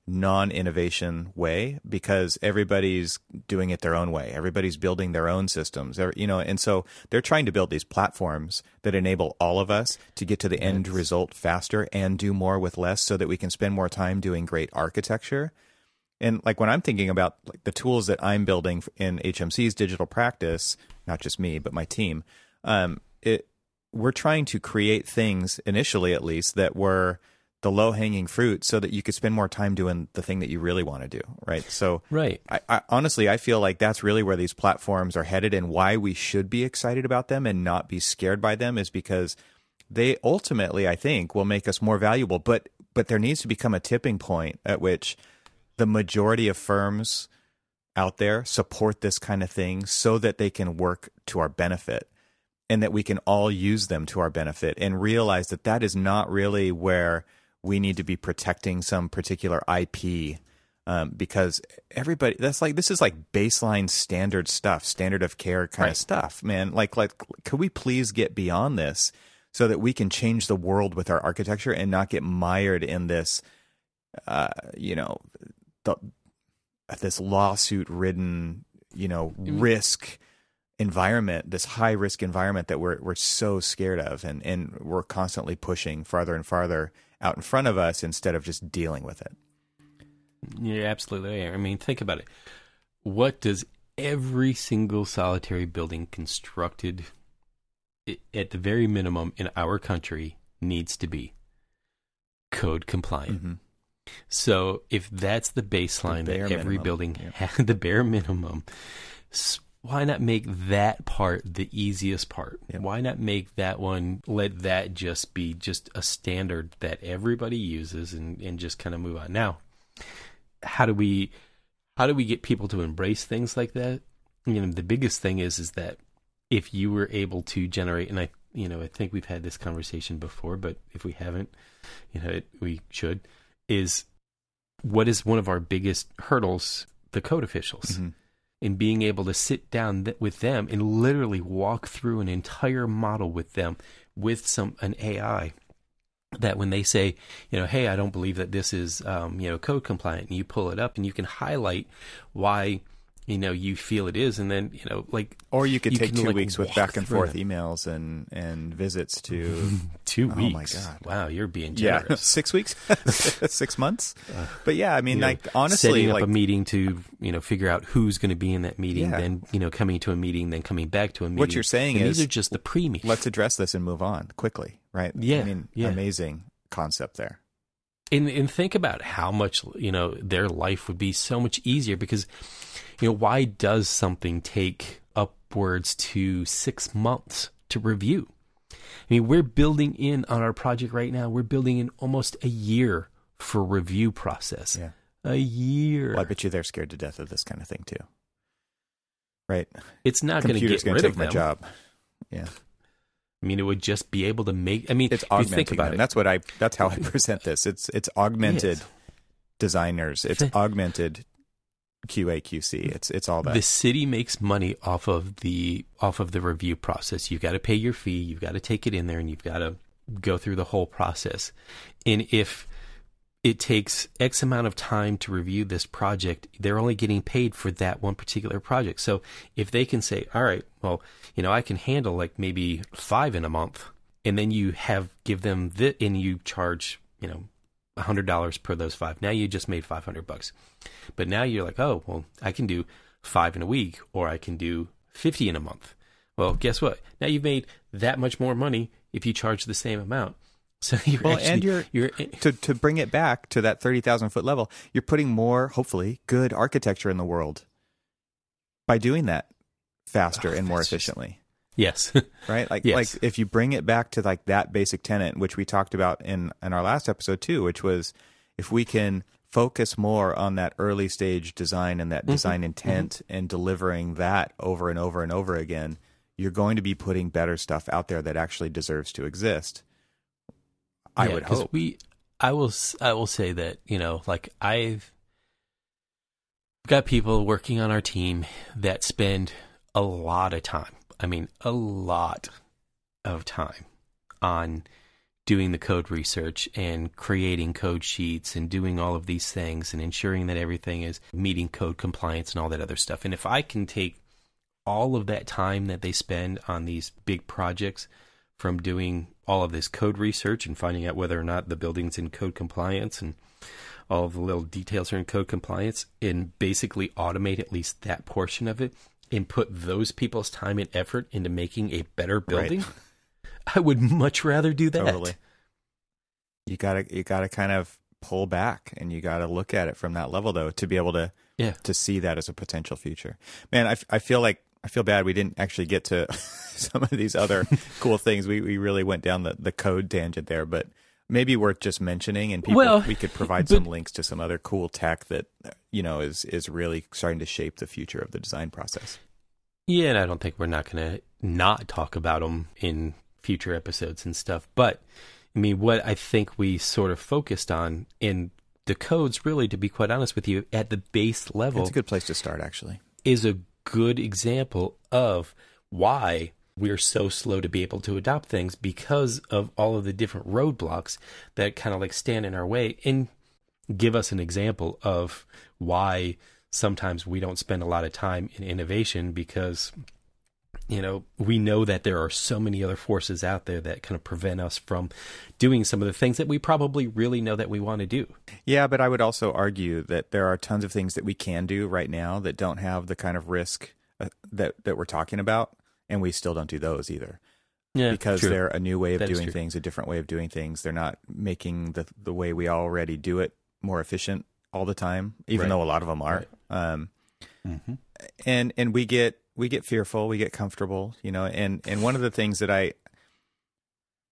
non-innovation way because everybody's doing it their own way. Everybody's building their own systems. You know, and so they're trying to build these platforms that enable all of us to get to the end result faster and do more with less so that we can spend more time doing great architecture. And like when I'm thinking about like the tools that I'm building in HMC's digital practice, not just me, but my team, um, it we're trying to create things initially at least that were the low hanging fruit so that you could spend more time doing the thing that you really want to do. Right. So, right. I, I, honestly, I feel like that's really where these platforms are headed and why we should be excited about them and not be scared by them is because they ultimately, I think, will make us more valuable. But, but there needs to become a tipping point at which the majority of firms out there support this kind of thing so that they can work to our benefit and that we can all use them to our benefit and realize that that is not really where we need to be protecting some particular IP um, because everybody that's like this is like baseline standard stuff, standard of care kind right. of stuff, man. Like like could we please get beyond this so that we can change the world with our architecture and not get mired in this uh, you know the, this lawsuit ridden, you know, mm-hmm. risk environment, this high risk environment that we're we're so scared of and and we're constantly pushing farther and farther out in front of us instead of just dealing with it. Yeah, absolutely. I mean, think about it. What does every single solitary building constructed at the very minimum in our country needs to be code compliant? Mm-hmm. So if that's the baseline the that every minimum. building yeah. had, (laughs) the bare minimum, why not make that part the easiest part? Why not make that one, let that just be just a standard that everybody uses and, and just kind of move on? Now, how do we, how do we get people to embrace things like that? You know, the biggest thing is, is that if you were able to generate, and I, you know, I think we've had this conversation before, but if we haven't, you know, it, we should, is what is one of our biggest hurdles? The code officials. Mm-hmm in being able to sit down th- with them and literally walk through an entire model with them with some an AI that when they say, you know, hey, I don't believe that this is, um, you know, code compliant, and you pull it up and you can highlight why you know you feel it is and then you know like or you could you take two like weeks with back and forth it. emails and and visits to (laughs) two weeks oh my god. Wow you're being generous. Yeah (laughs) six weeks? (laughs) Six months? Uh, but yeah i mean like honestly setting like, up a meeting to you know figure out who's going to be in that meeting yeah. then you know coming to a meeting then coming back to a meeting what you're saying and is these are just the pre let's address this and move on quickly right? Yeah i mean yeah. amazing concept there. And and think about how much you know their life would be so much easier because you know, why does something take upwards to six months to review? I mean, we're building in on our project right now, we're building in almost a year for review process. Yeah. A year. Well, I bet you they're scared to death of this kind of thing too. Right. It's not going to get rid take of my job. Yeah. I mean, it would just be able to make. I mean, it's augmenting. Think about them. it. That's what I. That's how I (laughs) present this. It's it's augmented designers. It's (laughs) augmented QA QC. It's it's all that. The city makes money off of the off of the review process. You've got to pay your fee, you've got to take it in there and you've got to go through the whole process. And if it takes X amount of time to review this project, they're only getting paid for that one particular project. So if they can say, all right, well, you know, I can handle like maybe five in a month, and then you have give them the and you charge, you know, $100 per those five. Now you just made 500 bucks. But now you're like, oh, well, I can do five in a week or I can do 50 in a month. Well, guess what? Now you've made that much more money if you charge the same amount. (laughs) So you're well, actually, and you're, you're (laughs) to to bring it back to that thirty thousand foot level. You're putting more, hopefully, good architecture in the world by doing that faster oh, and more efficiently. Yes. (laughs) right? Like yes. like if you bring it back to like that basic tenant which we talked about in in our last episode too, which was if we can focus more on that early stage design and that mm-hmm. design intent mm-hmm. and delivering that over and over and over again, you're going to be putting better stuff out there that actually deserves to exist. I yeah, would hope. We I will I will say that, you know, like I've got people working on our team that spend a lot of time I mean, a lot of time on doing the code research and creating code sheets and doing all of these things and ensuring that everything is meeting code compliance and all that other stuff. And if I can take all of that time that they spend on these big projects from doing all of this code research and finding out whether or not the building's in code compliance and all of the little details are in code compliance and basically automate at least that portion of it and put those people's time and effort into making a better building, right. (laughs) I would much rather do that. Totally. You gotta you gotta kind of pull back and you gotta look at it from that level though to be able to yeah. to see that as a potential future. Man, I, I feel like I feel bad we didn't actually get to (laughs) some of these other (laughs) cool things. We we really went down the, the code tangent there, but maybe worth just mentioning and people well, we could provide but, some links to some other cool tech that you know is is really starting to shape the future of the design process. Yeah and i don't think we're not going to not talk about them in future episodes and stuff but i mean what i think we sort of focused on in the codes really to be quite honest with you at the base level it's a good place to start actually. is a good example of why we're so slow to be able to adopt things because of all of the different roadblocks that kind of like stand in our way and give us an example of why sometimes we don't spend a lot of time in innovation because you know we know that there are so many other forces out there that kind of prevent us from doing some of the things that we probably really know that we want to do. Yeah but i would also argue that there are tons of things that we can do right now that don't have the kind of risk uh, that that we're talking about and we still don't do those either. Yeah, because true. they're a new way of that doing things, a different way of doing things. They're not making the the way we already do it more efficient all the time, even right. though a lot of them are. Right. Um, mm-hmm. And and we get we get fearful, we get comfortable, you know. And and one of the things that I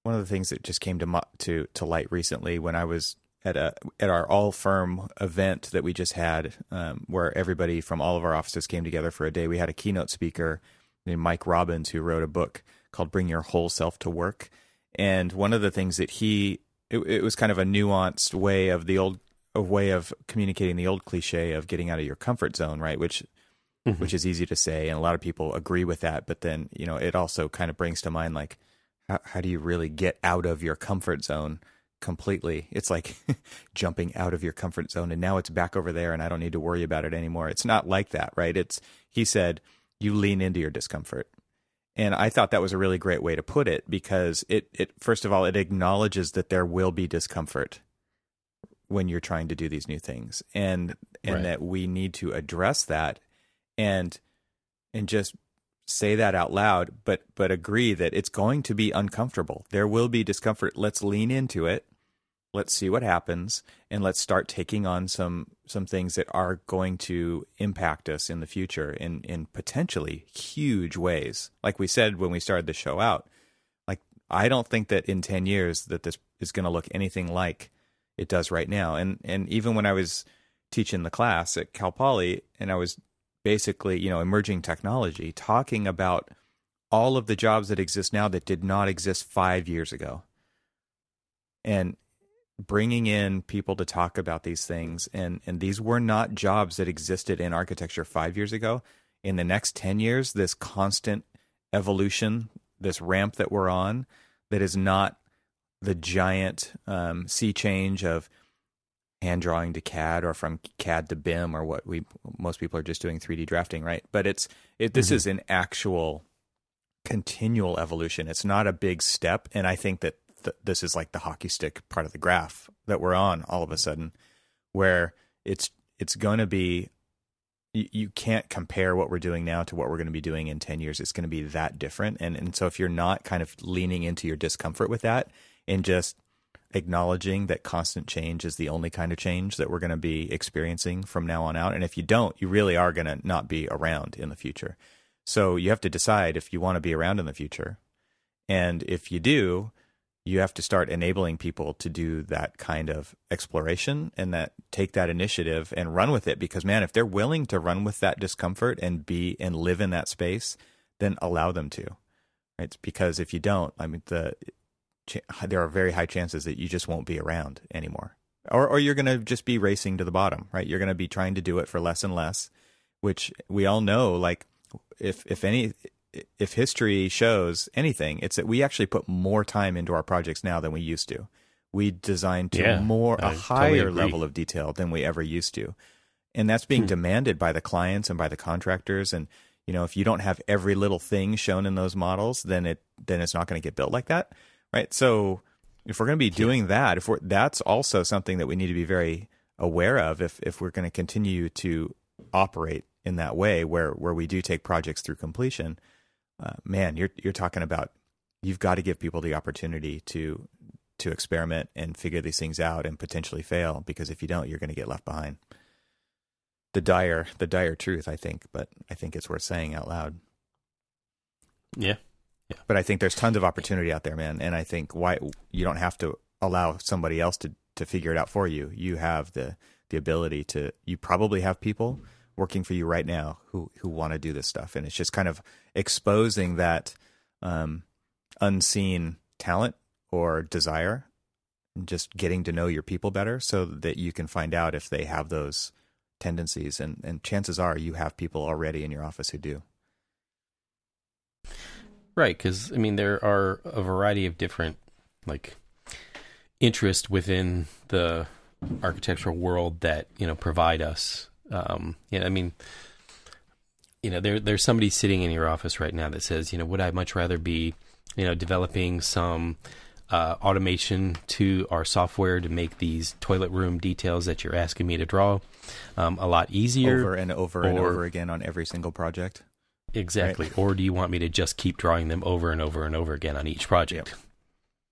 one of the things that just came to to to light recently when I was at a at our all firm event that we just had, um, where everybody from all of our offices came together for a day. We had a keynote speaker named Mike Robbins who wrote a book called Bring Your Whole Self to Work. And one of the things that he it, it was kind of a nuanced way of the old a way of communicating the old cliche of getting out of your comfort zone, right? Which mm-hmm. which is easy to say and a lot of people agree with that, but then, you know, it also kind of brings to mind like how, how do you really get out of your comfort zone? completely. It's like (laughs) jumping out of your comfort zone and now it's back over there and I don't need to worry about it anymore. It's not like that, right? It's he said you lean into your discomfort. And I thought that was a really great way to put it because it, it first of all, it acknowledges that there will be discomfort when you're trying to do these new things and and right. that we need to address that and and just say that out loud but but agree that it's going to be uncomfortable there will be discomfort let's lean into it let's see what happens and let's start taking on some some things that are going to impact us in the future in in potentially huge ways. Like we said when we started the show out like i don't think that in 10 years that this is going to look anything like it does right now. And and even when i was teaching the class at cal poly and i was basically you know emerging technology talking about all of the jobs that exist now that did not exist 5 years ago. And bringing in people to talk about these things and and these were not jobs that existed in architecture 5 years ago in the next 10 years this constant evolution this ramp that we're on that is not the giant um, sea change of hand drawing to CAD or from CAD to BIM or what we most people are just doing 3D drafting, right? But it's it this mm-hmm. is an actual continual evolution. It's not a big step, and I think that th- this is like the hockey stick part of the graph that we're on all of a sudden, where it's it's going to be you, you can't compare what we're doing now to what we're going to be doing in 10 years. It's going to be that different. And and so if you're not kind of leaning into your discomfort with that and just acknowledging that constant change is the only kind of change that we're going to be experiencing from now on out. And if you don't, you really are going to not be around in the future. So you have to decide if you want to be around in the future. And if you do, you have to start enabling people to do that kind of exploration and that take that initiative and run with it. Because man if they're willing to run with that discomfort and be and live in that space then allow them to. Right? Because if you don't i mean the there are very high chances that you just won't be around anymore. Or or you're going to just be racing to the bottom right? You're going to be trying to do it for less and less which we all know like if if any if history shows anything, it's that we actually put more time into our projects now than we used to. We design to Yeah, more I a higher agree. level of detail than we ever used to, and that's being Hmm. demanded by the clients and by the contractors. And you know, if you don't have every little thing shown in those models, then it then it's not going to get built like that, right? So if we're going to be doing that, if we're that's also something that we need to be very aware of if if we're going to continue to operate in that way where where we do take projects through completion uh, man you're you're talking about you've got to give people the opportunity to to experiment and figure these things out and potentially fail because if you don't you're going to get left behind the dire the dire truth i think but i think it's worth saying out loud Yeah. but I think there's tons of opportunity out there, man. And I think why you don't have to allow somebody else to to figure it out for you. You have the the ability to. You probably have people working for you right now who who want to do this stuff, and it's just kind of exposing that um, unseen talent or desire, and just getting to know your people better, so that you can find out if they have those tendencies. And and chances are you have people already in your office who do. Right, because I mean there are a variety of different like interest within the architectural world that you know provide us. Um, yeah, I mean, you know, there there's somebody sitting in your office right now that says, you know, would I much rather be, you know, developing some uh, automation to our software to make these toilet room details that you're asking me to draw um, a lot easier. over and over and over again on every single project. Exactly. Or do you want me to just keep drawing them over and over and over again on each project?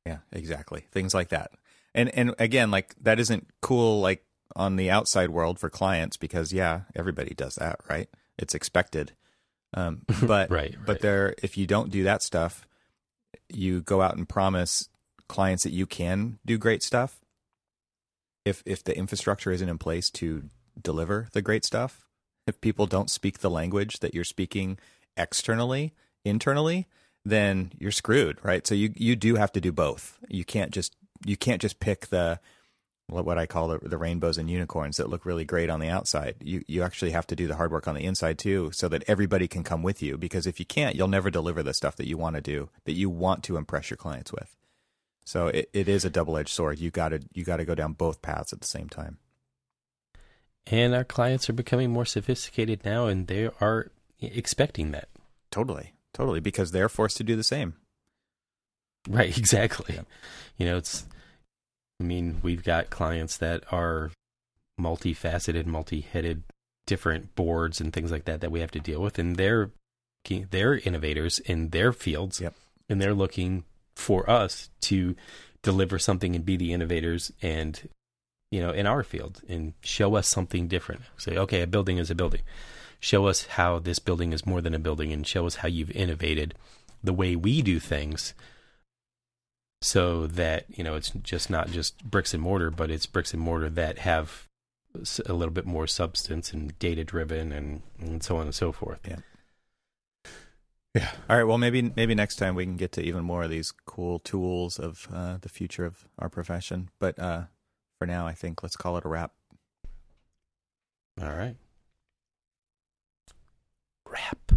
Yeah, exactly. Things like that. And and again, like that isn't cool like on the outside world for clients because yeah, everybody does that, right? It's expected. Um, (laughs) but Right, but there, if you don't do that stuff, you go out and promise clients that you can do great stuff. If if the infrastructure isn't in place to deliver the great stuff, if people don't speak the language that you're speaking externally, internally, then you're screwed, right? So you you do have to do both. You can't just you can't just pick the what what I call the, the rainbows and unicorns that look really great on the outside. You you actually have to do the hard work on the inside too, so that everybody can come with you. Because if you can't, you'll never deliver the stuff that you want to do, that you want to impress your clients with. So it, it is a double edged sword. You got to you got to go down both paths at the same time. And our clients are becoming more sophisticated now, and they are expecting that. Totally, totally, because they're forced to do the same. Right, (laughs) exactly. Yeah. You know, it's, I mean, we've got clients that are multifaceted, multi headed, different boards and things like that that we have to deal with, and they're, they're innovators in their fields, Yep. and they're looking for us to deliver something and be the innovators and you know in our field and show us something different. Say okay a building is a building. Show us how this building is more than a building and show us how you've innovated the way we do things so that you know it's just not just bricks and mortar but it's bricks and mortar that have a little bit more substance and data driven and, and so on and so forth Yeah. yeah All right. Well, maybe maybe next time we can get to even more of these cool tools of uh, the future of our profession. But uh, for now, I think let's call it a wrap. all right Wrap.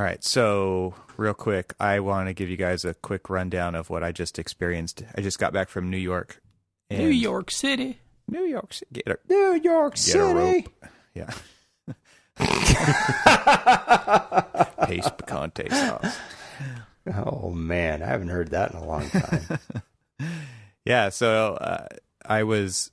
All right. So, real quick, I want to give you guys a quick rundown of what I just experienced. I just got back from New York. new york city New York City. Get a, New York get a rope. City. Yeah. (laughs) Pace picante sauce. Oh man, I haven't heard that in a long time. (laughs) yeah so uh, i was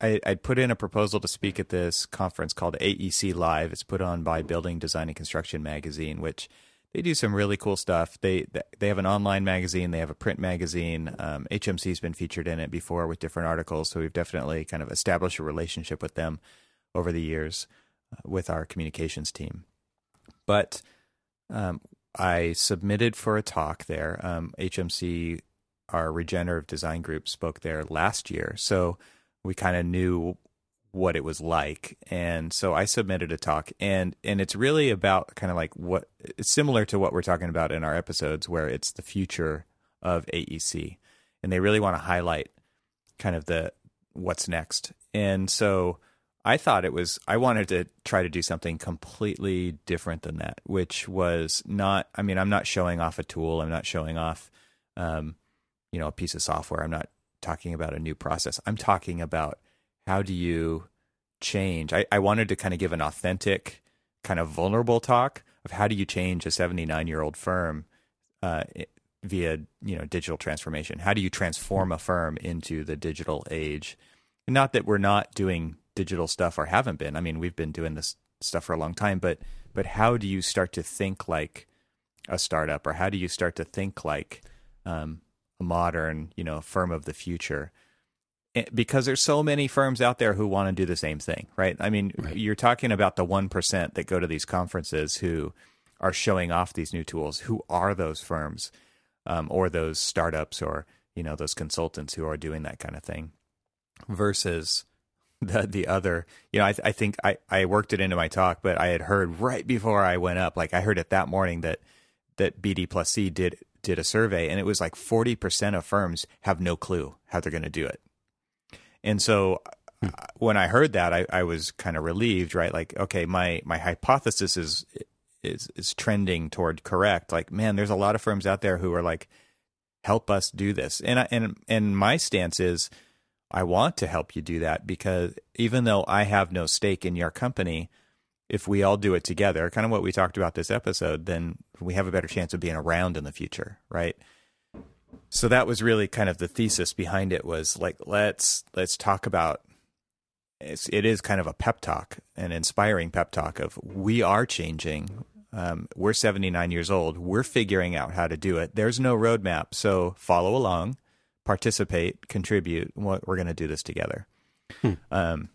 I, I'd put in a proposal to speak at this conference called aec live. It's put on by building design and construction magazine which they do some really cool stuff. They they have an online magazine. They have a print magazine. Um, hmc's been featured in it before with different articles. So we've definitely kind of established a relationship with them over the years uh, with our communications team. But um, I submitted for a talk there. Um, HMC, our regenerative design group, spoke there last year, so we kind of knew what it was like, and so I submitted a talk, and and it's really about kind of like what similar to what we're talking about in our episodes, where it's the future of AEC, and they really want to highlight kind of the what's next. And so I thought it was I wanted to try to do something completely different than that, which was not. I mean, I'm not showing off a tool. I'm not showing off, um, you know, a piece of software. I'm not talking about a new process. I'm talking about how do you change. I, I wanted to kind of give an authentic, kind of vulnerable talk of how do you change a 79 year old firm uh, via you know digital transformation. How do you transform a firm into the digital age? Not that we're not doing digital stuff or haven't been. I mean, we've been doing this stuff for a long time, but but how do you start to think like a startup, or how do you start to think like um, modern, you know, firm of the future? Because there's so many firms out there who want to do the same thing, right? I mean, right. you're talking about the one percent that go to these conferences who are showing off these new tools. Who are those firms, um, or those startups, or you know, those consultants who are doing that kind of thing? Versus the the other you know I, I think I, I worked it into my talk but i had heard right before i went up like i heard it that morning that that bd plus c did did a survey and it was like 40% of firms have no clue how they're going to do it. And so hmm. when i heard that i, I was kind of relieved right? Like okay my my hypothesis is is is trending toward correct. Like man there's a lot of firms out there who are like help us do this. And I, and and my stance is I want to help you do that because even though I have no stake in your company, if we all do it together, kind of what we talked about this episode, then we have a better chance of being around in the future, right? So that was really kind of the thesis behind it was like let's let's talk about it's, it is kind of a pep talk, an inspiring pep talk of we are changing. Um, we're 79 years old. We're figuring out how to do it. There's no roadmap, so follow along participate, contribute. What we're going to do this together. Hmm. Um,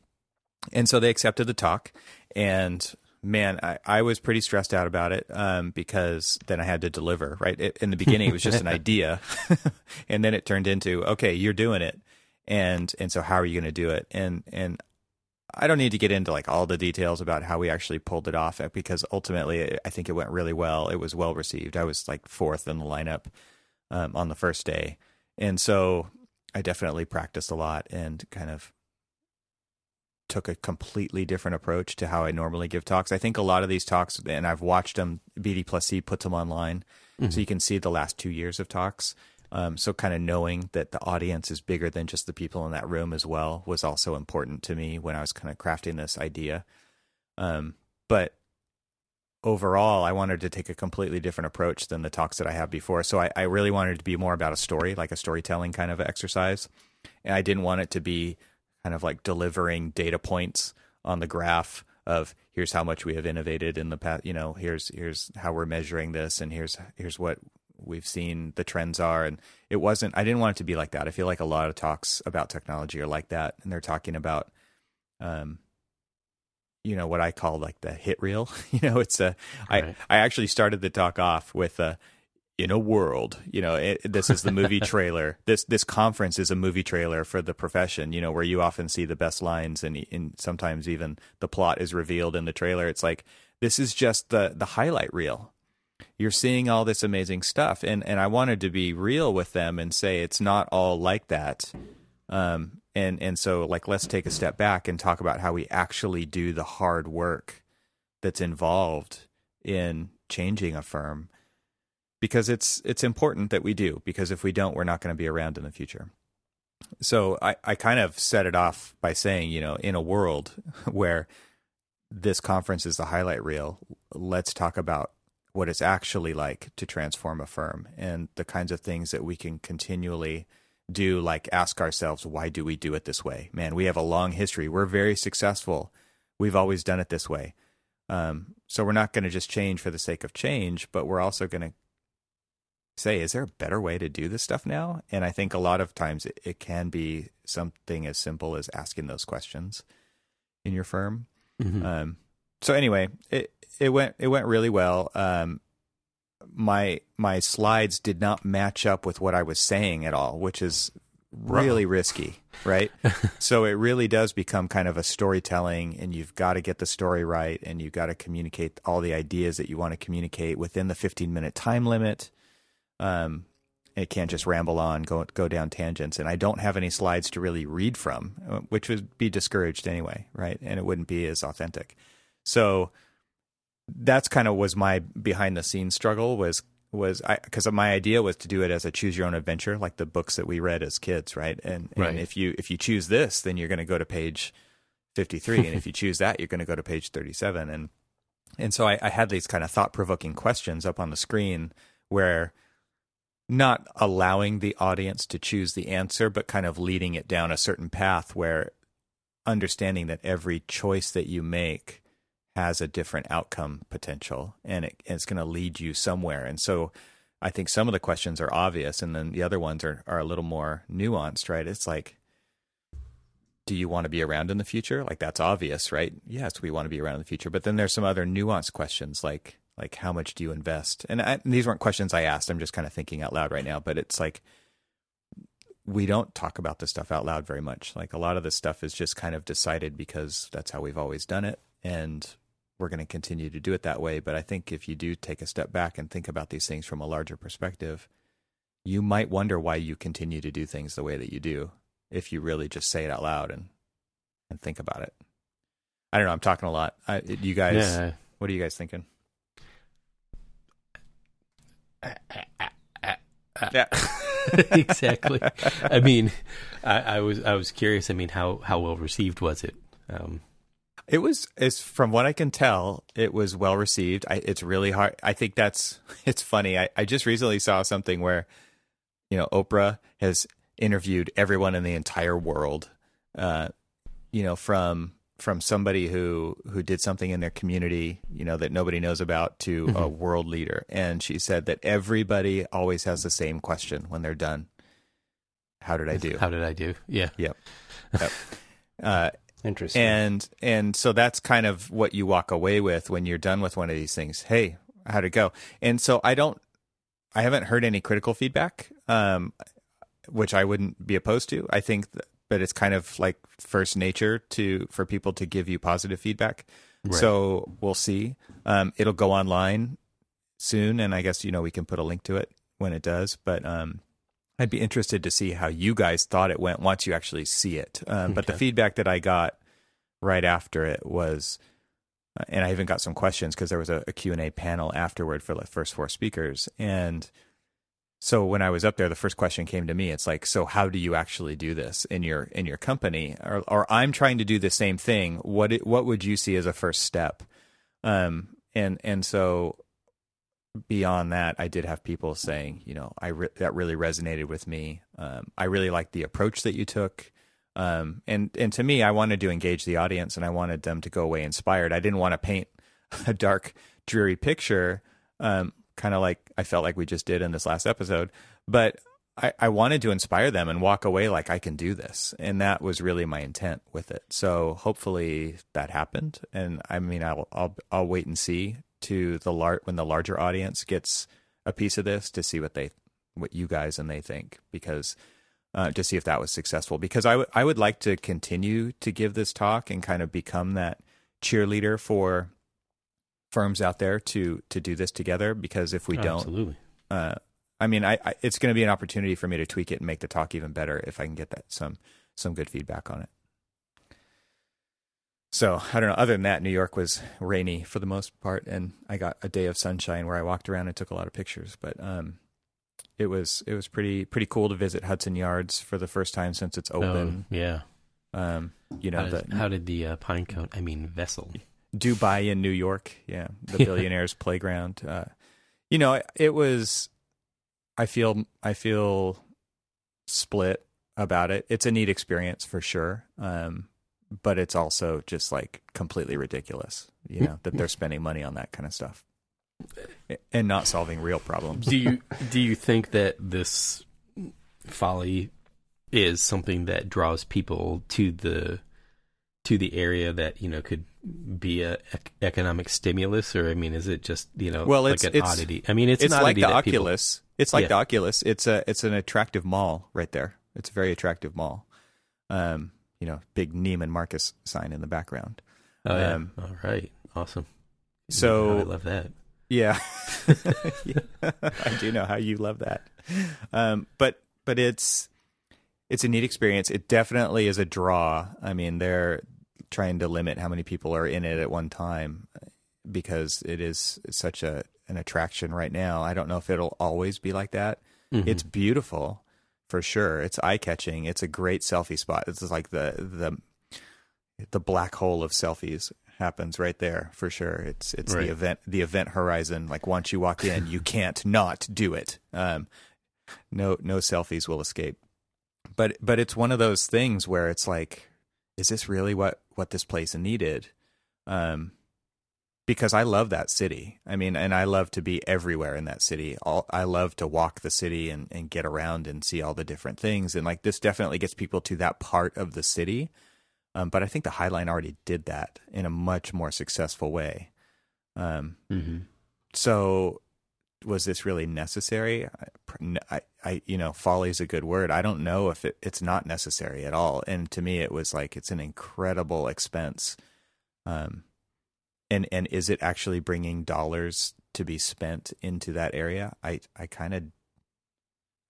and so they accepted the talk. And man, I, I was pretty stressed out about it um, because then I had to deliver. Right it, in the beginning, it was just an (laughs) idea, (laughs) and then it turned into okay, you're doing it, and and so how are you going to do it? And and I don't need to get into like all the details about how we actually pulled it off because ultimately I think it went really well. It was well received. I was like fourth in the lineup um, on the first day. And so I definitely practiced a lot and kind of took a completely different approach to how I normally give talks. I think a lot of these talks, and I've watched them, BD plus C puts them online. Mm-hmm. So you can see the last two years of talks. Um, so kind of knowing that the audience is bigger than just the people in that room as well was also important to me when I was kind of crafting this idea. Um, but overall, I wanted to take a completely different approach than the talks that I have before. So I, I really wanted to be more about a story, like a storytelling kind of exercise. And I didn't want it to be kind of like delivering data points on the graph of here's how much we have innovated in the past, you know, here's here's how we're measuring this and here's here's what we've seen the trends are and it wasn't I didn't want it to be like that. I feel like a lot of talks about technology are like that and they're talking about um you know what I call like the hit reel. (laughs) you know, it's a right. I I actually started the talk off with a in a world, you know, it, this is the movie (laughs) trailer. this this conference is a movie trailer for the profession, you know, where you often see the best lines and, and sometimes even the plot is revealed in the trailer. It's like this is just the the highlight reel. You're seeing all this amazing stuff, and and I wanted to be real with them and say it's not all like that. Um, and and so like let's take a step back and talk about how we actually do the hard work that's involved in changing a firm because it's it's important that we do because if we don't we're not going to be around in the future. So I, I kind of set it off by saying you know in a world (laughs) where this conference is the highlight reel let's talk about what it's actually like to transform a firm and the kinds of things that we can continually do like ask ourselves why do we do it this way? Man we have a long history. We're very successful. We've always done it this way. Um, so we're not going to just change for the sake of change but we're also going to say is there a better way to do this stuff now and i think a lot of times it, it can be something as simple as asking those questions in your firm mm-hmm. um, so anyway it it went it went really well um, my my slides did not match up with what I was saying at all, which is really risky, right? (laughs) so it really does become kind of a storytelling, and you've got to get the story right, and you've got to communicate all the ideas that you want to communicate within the 15 minute time limit. Um, it can't just ramble on, go go down tangents, and I don't have any slides to really read from, uh, which would be discouraged anyway, right? And it wouldn't be as authentic. So that's kind of was my behind the scenes struggle was was because my idea was to do it as a choose your own adventure, like the books that we read as kids, right? And, Right. and if you if you choose this, then you're going to go to page fifty three, and if you (laughs) choose that, you're going to go to page thirty seven, and and so I, I had these kind of thought provoking questions up on the screen where not allowing the audience to choose the answer, but kind of leading it down a certain path where understanding that every choice that you make has a different outcome potential and it, it's going to lead you somewhere. And so I think some of the questions are obvious and then the other ones are, are a little more nuanced, right? It's like, do you want to be around in the future? Like that's obvious, right? Yes, we want to be around in the future. But then there's some other nuanced questions like, like how much do you invest? And, I, and these weren't questions I asked. I'm just kind of thinking out loud right now, but it's like, we don't talk about this stuff out loud very much. Like a lot of this stuff is just kind of decided because that's how we've always done it. And we're going to continue to do it that way. But I think if you do take a step back and think about these things from a larger perspective, you might wonder why you continue to do things the way that you do if you really just say it out loud and and think about it. I don't know. I'm talking a lot. I, you guys, Yeah. what are you guys thinking? Yeah. (laughs) exactly. I mean, I, I was I was curious. I mean, how how well received was it? Um, It was, it's from what I can tell, it was well received. I, it's really hard. I think that's, (laughs) it's funny. I, I just recently saw something where, you know, Oprah has interviewed everyone in the entire world, uh, you know, from, from somebody who, who did something in their community, you know, that nobody knows about to a world leader. And she said that everybody always has the same question when they're done. How did I do? how did I do? Yeah. Yep. (laughs) Yep. Uh, Interesting. and and so that's kind of what you walk away with when you're done with one of these things hey how'd it go and so i don't i haven't heard any critical feedback um which i wouldn't be opposed to i think but it's kind of like first nature to for people to give you positive feedback Right. so we'll see um it'll go online soon and i guess you know we can put a link to it when it does but um I'd be interested to see how you guys thought it went once you actually see it. Um, But the feedback that I got right after it was, uh, and I even got some questions because there was a, a Q&A panel afterward for the first four speakers. And so when I was up there, the first question came to me. It's like, so how do you actually do this in your in your company? Or, or I'm trying to do the same thing. What what would you see as a first step? Um, and and so beyond that, I did have people saying, you know, I re- that really resonated with me. Um, I really liked the approach that you took. Um, and and to me, I wanted to engage the audience, and I wanted them to go away inspired. I didn't want to paint (laughs) a dark, dreary picture, um, kind of like I felt like we just did in this last episode. But I, I wanted to inspire them and walk away like I can do this, and that was really my intent with it. So hopefully that happened. And I mean, I'll I'll I'll wait and see to the lar- when the larger audience gets a piece of this to see what they what you guys and they think because uh, to see if that was successful because I, w- I would like to continue to give this talk and kind of become that cheerleader for firms out there to to do this together because if we don't Absolutely. uh, I mean I, I it's going to be an opportunity for me to tweak it and make the talk even better if I can get that some some good feedback on it. So I don't know. Other than that, New York was rainy for the most part, and I got a day of sunshine where I walked around and took a lot of pictures. But um, it was it was pretty pretty cool to visit Hudson Yards for the first time since it's open. Oh, yeah. Um, you know how, the did, how did the uh, pine cone? I mean, vessel. Dubai in New York, yeah, (laughs) the billionaires playground. Uh, you know, it was. I feel I feel split about it. It's a neat experience for sure, um, but it's also just like completely ridiculous. You know that they're spending money on that kind of stuff and not solving real problems. do you do you think that this folly is something that draws people to the to the area that you know could be a ec- economic stimulus or i mean is it just you know Well, like it's- an it's- oddity i mean it's, It's, like the that people- Oculus. It's like Yeah. the Oculus. It's a it's an attractive mall right there. It's a very attractive mall. Um, you know, big Neiman Marcus sign in the background. oh, yeah. um, all right awesome So i love that Yeah. (laughs) (laughs) I do know how you love that. Um, but but it's it's a neat experience. It definitely is a draw. I mean, they're trying to limit how many people are in it at one time because it is such a an attraction right now. I don't know if it'll always be like that. Mm-hmm. It's beautiful for sure. It's eye catching. It's a great selfie spot. It's like the the the black hole of selfies happens right there for sure. It's it's right. the event the event horizon. Like once you walk in, you (laughs) can't not do it. Um, no no selfies will escape. But but it's one of those things where it's like, is this really what what this place needed? Um, because I love that city. I mean, and I love to be everywhere in that city. All, I love to walk the city and, and get around and see all the different things. And like this definitely gets people to that part of the city. Um, but I think the High Line already did that in a much more successful way. Um, mm-hmm. So was this really necessary? I, I, you know, folly is a good word. I don't know if it, it's not necessary at all. And to me, it was like it's an incredible expense. Um, and and is it actually bringing dollars to be spent into that area? I I kind of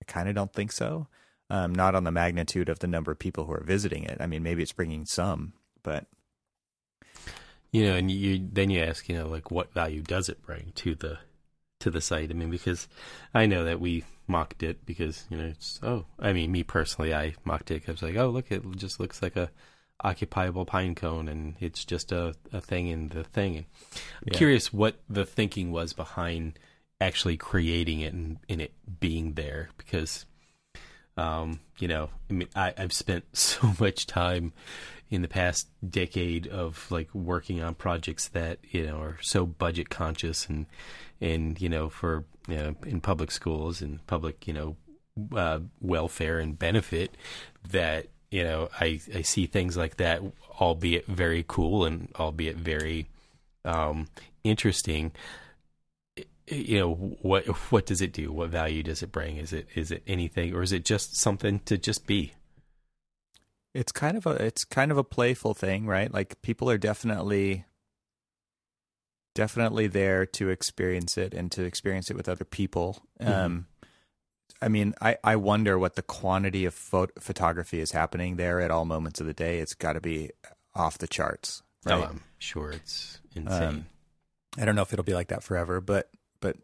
I kind of don't think so. Um, not on the magnitude of the number of people who are visiting it. I mean, maybe it's bringing some, but you know, and you then you ask, you know, like what value does it bring to the to the site? I mean, because I know that we mocked it because you know, it's oh, I mean, me personally, I mocked it because like, oh, look, it just looks like a occupiable pine cone and it's just a, a thing in the thing. And I'm yeah. curious what the thinking was behind actually creating it and, and it being there because um, you know, I mean I, I've spent (laughs) so much time in the past decade of like working on projects that, you know, are so budget conscious and and, you know, for you know, in public schools and public, you know, uh, welfare and benefit that you know, I, I see things like that, albeit very cool and albeit very um, interesting. You know, what what does it do? What value does it bring? Is it is it anything, or is it just something to just be? It's kind of a it's kind of a playful thing, right? Like people are definitely definitely there to experience it and to experience it with other people. Mm-hmm. Um, I mean, I, I wonder what the quantity of photography is happening there at all moments of the day. It's got to be off the charts. Right? Oh, I'm sure it's insane. Um, I don't know if it'll be like that forever, but but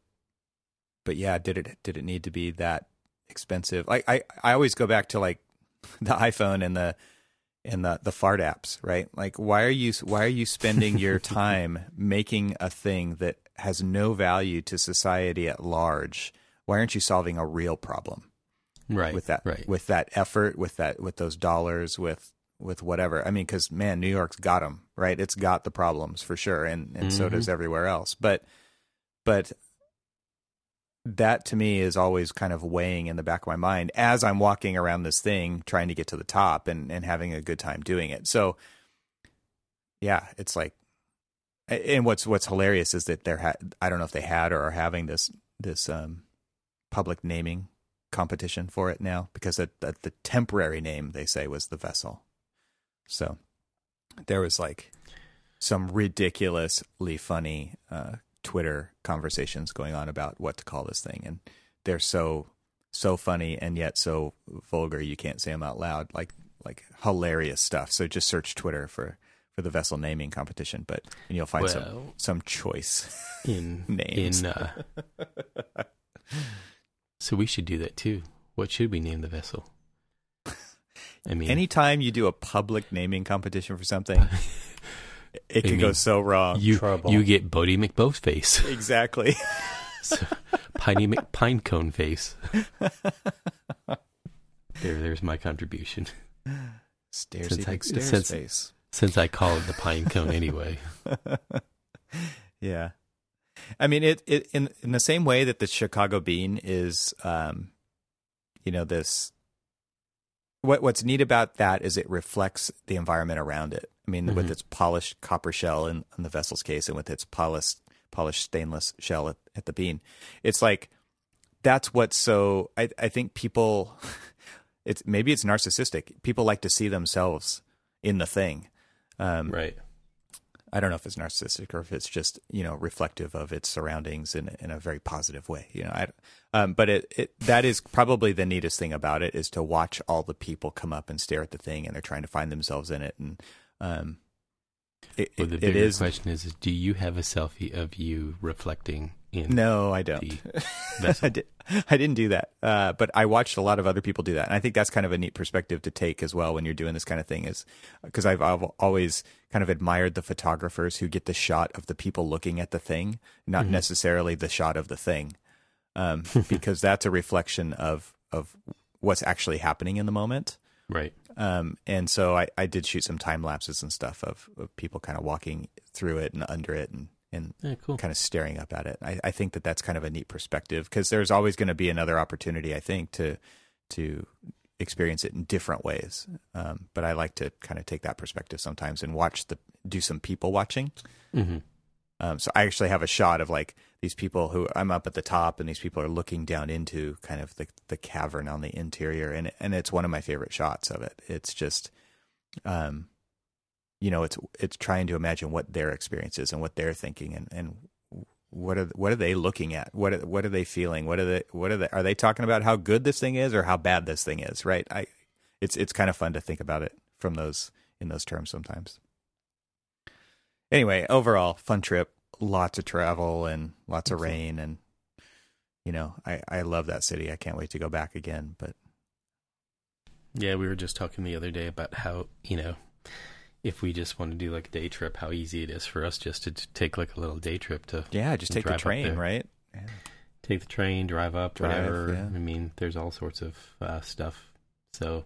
but yeah, did it did it need to be that expensive? Like I I always go back to like (laughs) the iPhone and the and the the fart apps, right? Like why are you why are you spending your (laughs) time making a thing that has no value to society at large? why aren't you solving a real problem? Right. With that, right. with that effort, with that, with those dollars, with with whatever. I mean, because man, New York's got them right. It's got the problems for sure, and and mm-hmm. so does everywhere else. But but that to me is always kind of weighing in the back of my mind as I'm walking around this thing trying to get to the top and and having a good time doing it. So yeah, it's like and what's what's hilarious is that they're ha- I don't know if they had or are having this this um public naming competition for it now because the, the temporary name they say was the vessel. So there was like some ridiculously funny uh, Twitter conversations going on about what to call this thing, and they're so so funny and yet so vulgar you can't say them out loud. Like like hilarious stuff. So just search Twitter for for the vessel naming competition, but and you'll find well, some some choice (laughs) in names. In uh, So we should do that too. What should we name the vessel? (laughs) I mean, anytime you do a public naming competition for something, (laughs) it can go so wrong. You Trouble. you get Boaty McBoatface. (laughs) Exactly. (laughs) so, Piney McPinecone face. (laughs) there, there's my contribution. Stairs since I, since, face. Since I call it the pine cone anyway. yeah. I mean, it, it in in the same way that the Chicago bean is, um, you know, this. What what's neat about that is it reflects the environment around it. I mean, mm-hmm. with its polished copper shell in, in, the vessel's case, and with its polished polished stainless shell at, at the bean, it's like that's what's so. I I think people, (laughs) it's maybe it's narcissistic. People like to see themselves in the thing, um, right? I don't know if it's narcissistic or if it's just you know reflective of its surroundings in in a very positive way. You know, I, um, but it, it that is probably the neatest thing about it is to watch all the people come up and stare at the thing and they're trying to find themselves in it and um, it, well, the bigger is, question is, is, do you have a selfie of you reflecting in? No, I don't. (laughs) I, did, I didn't do that, uh, but I watched a lot of other people do that, and I think that's kind of a neat perspective to take as well when you're doing this kind of thing. Is because I've, I've always kind of admired the photographers who get the shot of the people looking at the thing, not mm-hmm. necessarily the shot of the thing, um, (laughs) because that's a reflection of of what's actually happening in the moment. Right. Um, and so I, I did shoot some time lapses and stuff of, of people kind of walking through it and under it and, and yeah, cool. kind of staring up at it. I, I think that that's kind of a neat perspective because there's always going to be another opportunity, I think, to to experience it in different ways. Um, but I like to kind of take that perspective sometimes and watch the do some people watching. Mm-hmm. Um, so I actually have a shot of like these people who I'm up at the top, and these people are looking down into kind of the the cavern on the interior, and and it's one of my favorite shots of it. It's just, um, you know, it's it's trying to imagine what their experience is and what they're thinking, and and what are what are they looking at? What are, what are they feeling? What are they what are they are they talking about how good this thing is or how bad this thing is? Right? I it's it's kind of fun to think about it from those in those terms sometimes anyway, overall, fun trip. Lots of travel and lots of rain, and you know, I I love that city. I can't wait to go back again. But yeah, we were just talking the other day about how you know if we just want to do like a day trip, how easy it is for us just to take like a little day trip to yeah, just take the train, right? Yeah. Take the train, drive up, drive, whatever. Yeah. I mean, there's all sorts of uh, stuff. So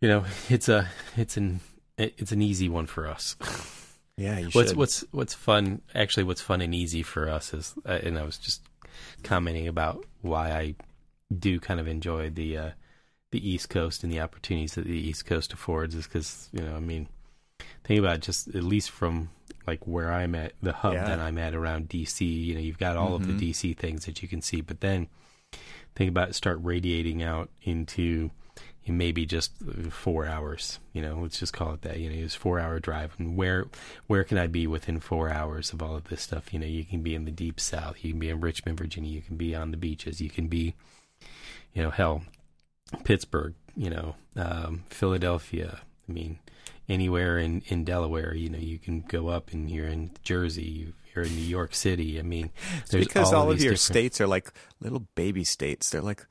you know, it's a it's an it's an easy one for us. (laughs) Yeah, you what's should. what's what's fun? Actually, what's fun and easy for us is, uh, and I was just commenting about why I do kind of enjoy the uh, the East Coast and the opportunities that the East Coast affords is because you know, I mean, think about it, just at least from like where I'm at, the hub yeah. that I'm at around DC. You know, you've got all mm-hmm. of the mm-hmm. DC things that you can see, but then think about it, start radiating out into maybe just four hours. You know, let's just call it that. You know, it's four hour drive, and where where can I be within four hours of all of this stuff? You know, you can be in the deep south, you can be in Richmond, Virginia, you can be on the beaches, you can be, you know, hell, Pittsburgh, you know, um, Philadelphia. I mean, anywhere in in Delaware, you know, you can go up and you're in Jersey, you're in New York City. I mean, because all, all of, of your different... states are like little baby states. They're like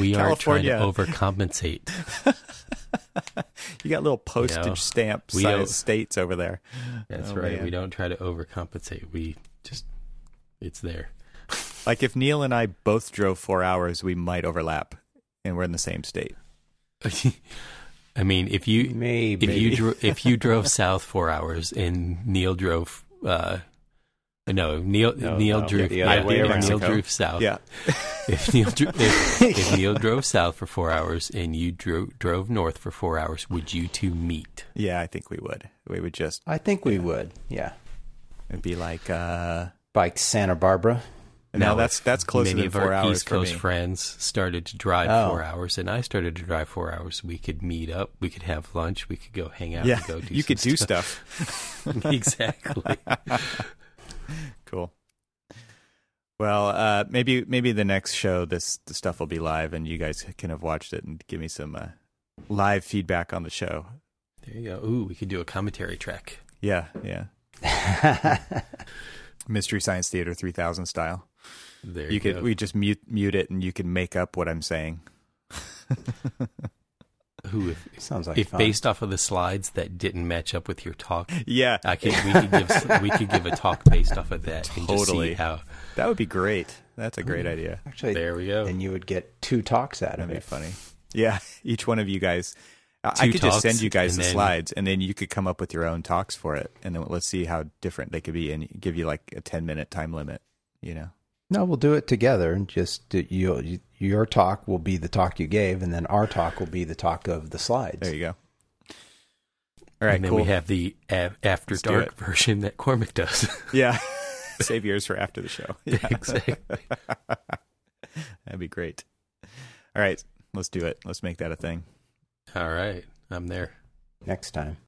we are trying to overcompensate. (laughs) you got little postage you know, stamp size states over there. That's oh, right. Man. We don't try to overcompensate. We just it's there. (laughs) like if Neil and I both drove four hours, we might overlap, and we're in the same state. (laughs) I mean, if you maybe if you dro- if you drove south four hours and Neil drove uh, no, Neil no, Neil no, drew. Yeah, Neil drove south. Yeah. (laughs) if Neil if, if, (laughs) Neil drove south for four hours and you drove drove north for four hours, would you two meet? Yeah, I think we would. We would just. I think we yeah. would. Yeah. It'd be like uh like Santa Barbara. No, that's that's closer many of our hours East Coast friends started to drive oh. four hours, and I started to drive four hours. We could meet up, we could have lunch, we could go hang out. Yeah, go do you could stuff. do stuff. (laughs) exactly. Cool. Well, uh, maybe maybe the next show this the stuff will be live, and you guys can have watched it and give me some uh, live feedback on the show. There you go. Ooh, we could do a commentary track. Yeah, yeah. (laughs) Mystery Science Theater 3000 style. There you, you could we just mute mute it, and you can make up what I'm saying. (laughs) Who if, sounds like if fun. based off of the slides that didn't match up with your talk, yeah, I could we could give we could give a talk based off of that and totally. just see how that would be great. That's a great idea. Actually, there we go. And you would get two talks out That'd of it. Be funny. Yeah, (laughs) each one of you guys. I could just send you guys the then, slides, and then you could come up with your own talks for it, and then let's see how different they could be, and give you like a ten minute time limit. You know. No, we'll do it together, and just you, your talk will be the talk you gave, and then our talk will be the talk of the slides. There you go. All right, and then cool. we have the a- after Let's dark version that Cormac does. (laughs) yeah, (laughs) save yours for after the show. Yeah. (laughs) exactly. That'd be great. All right, let's do it. Let's make that a thing. All right, I'm there next time.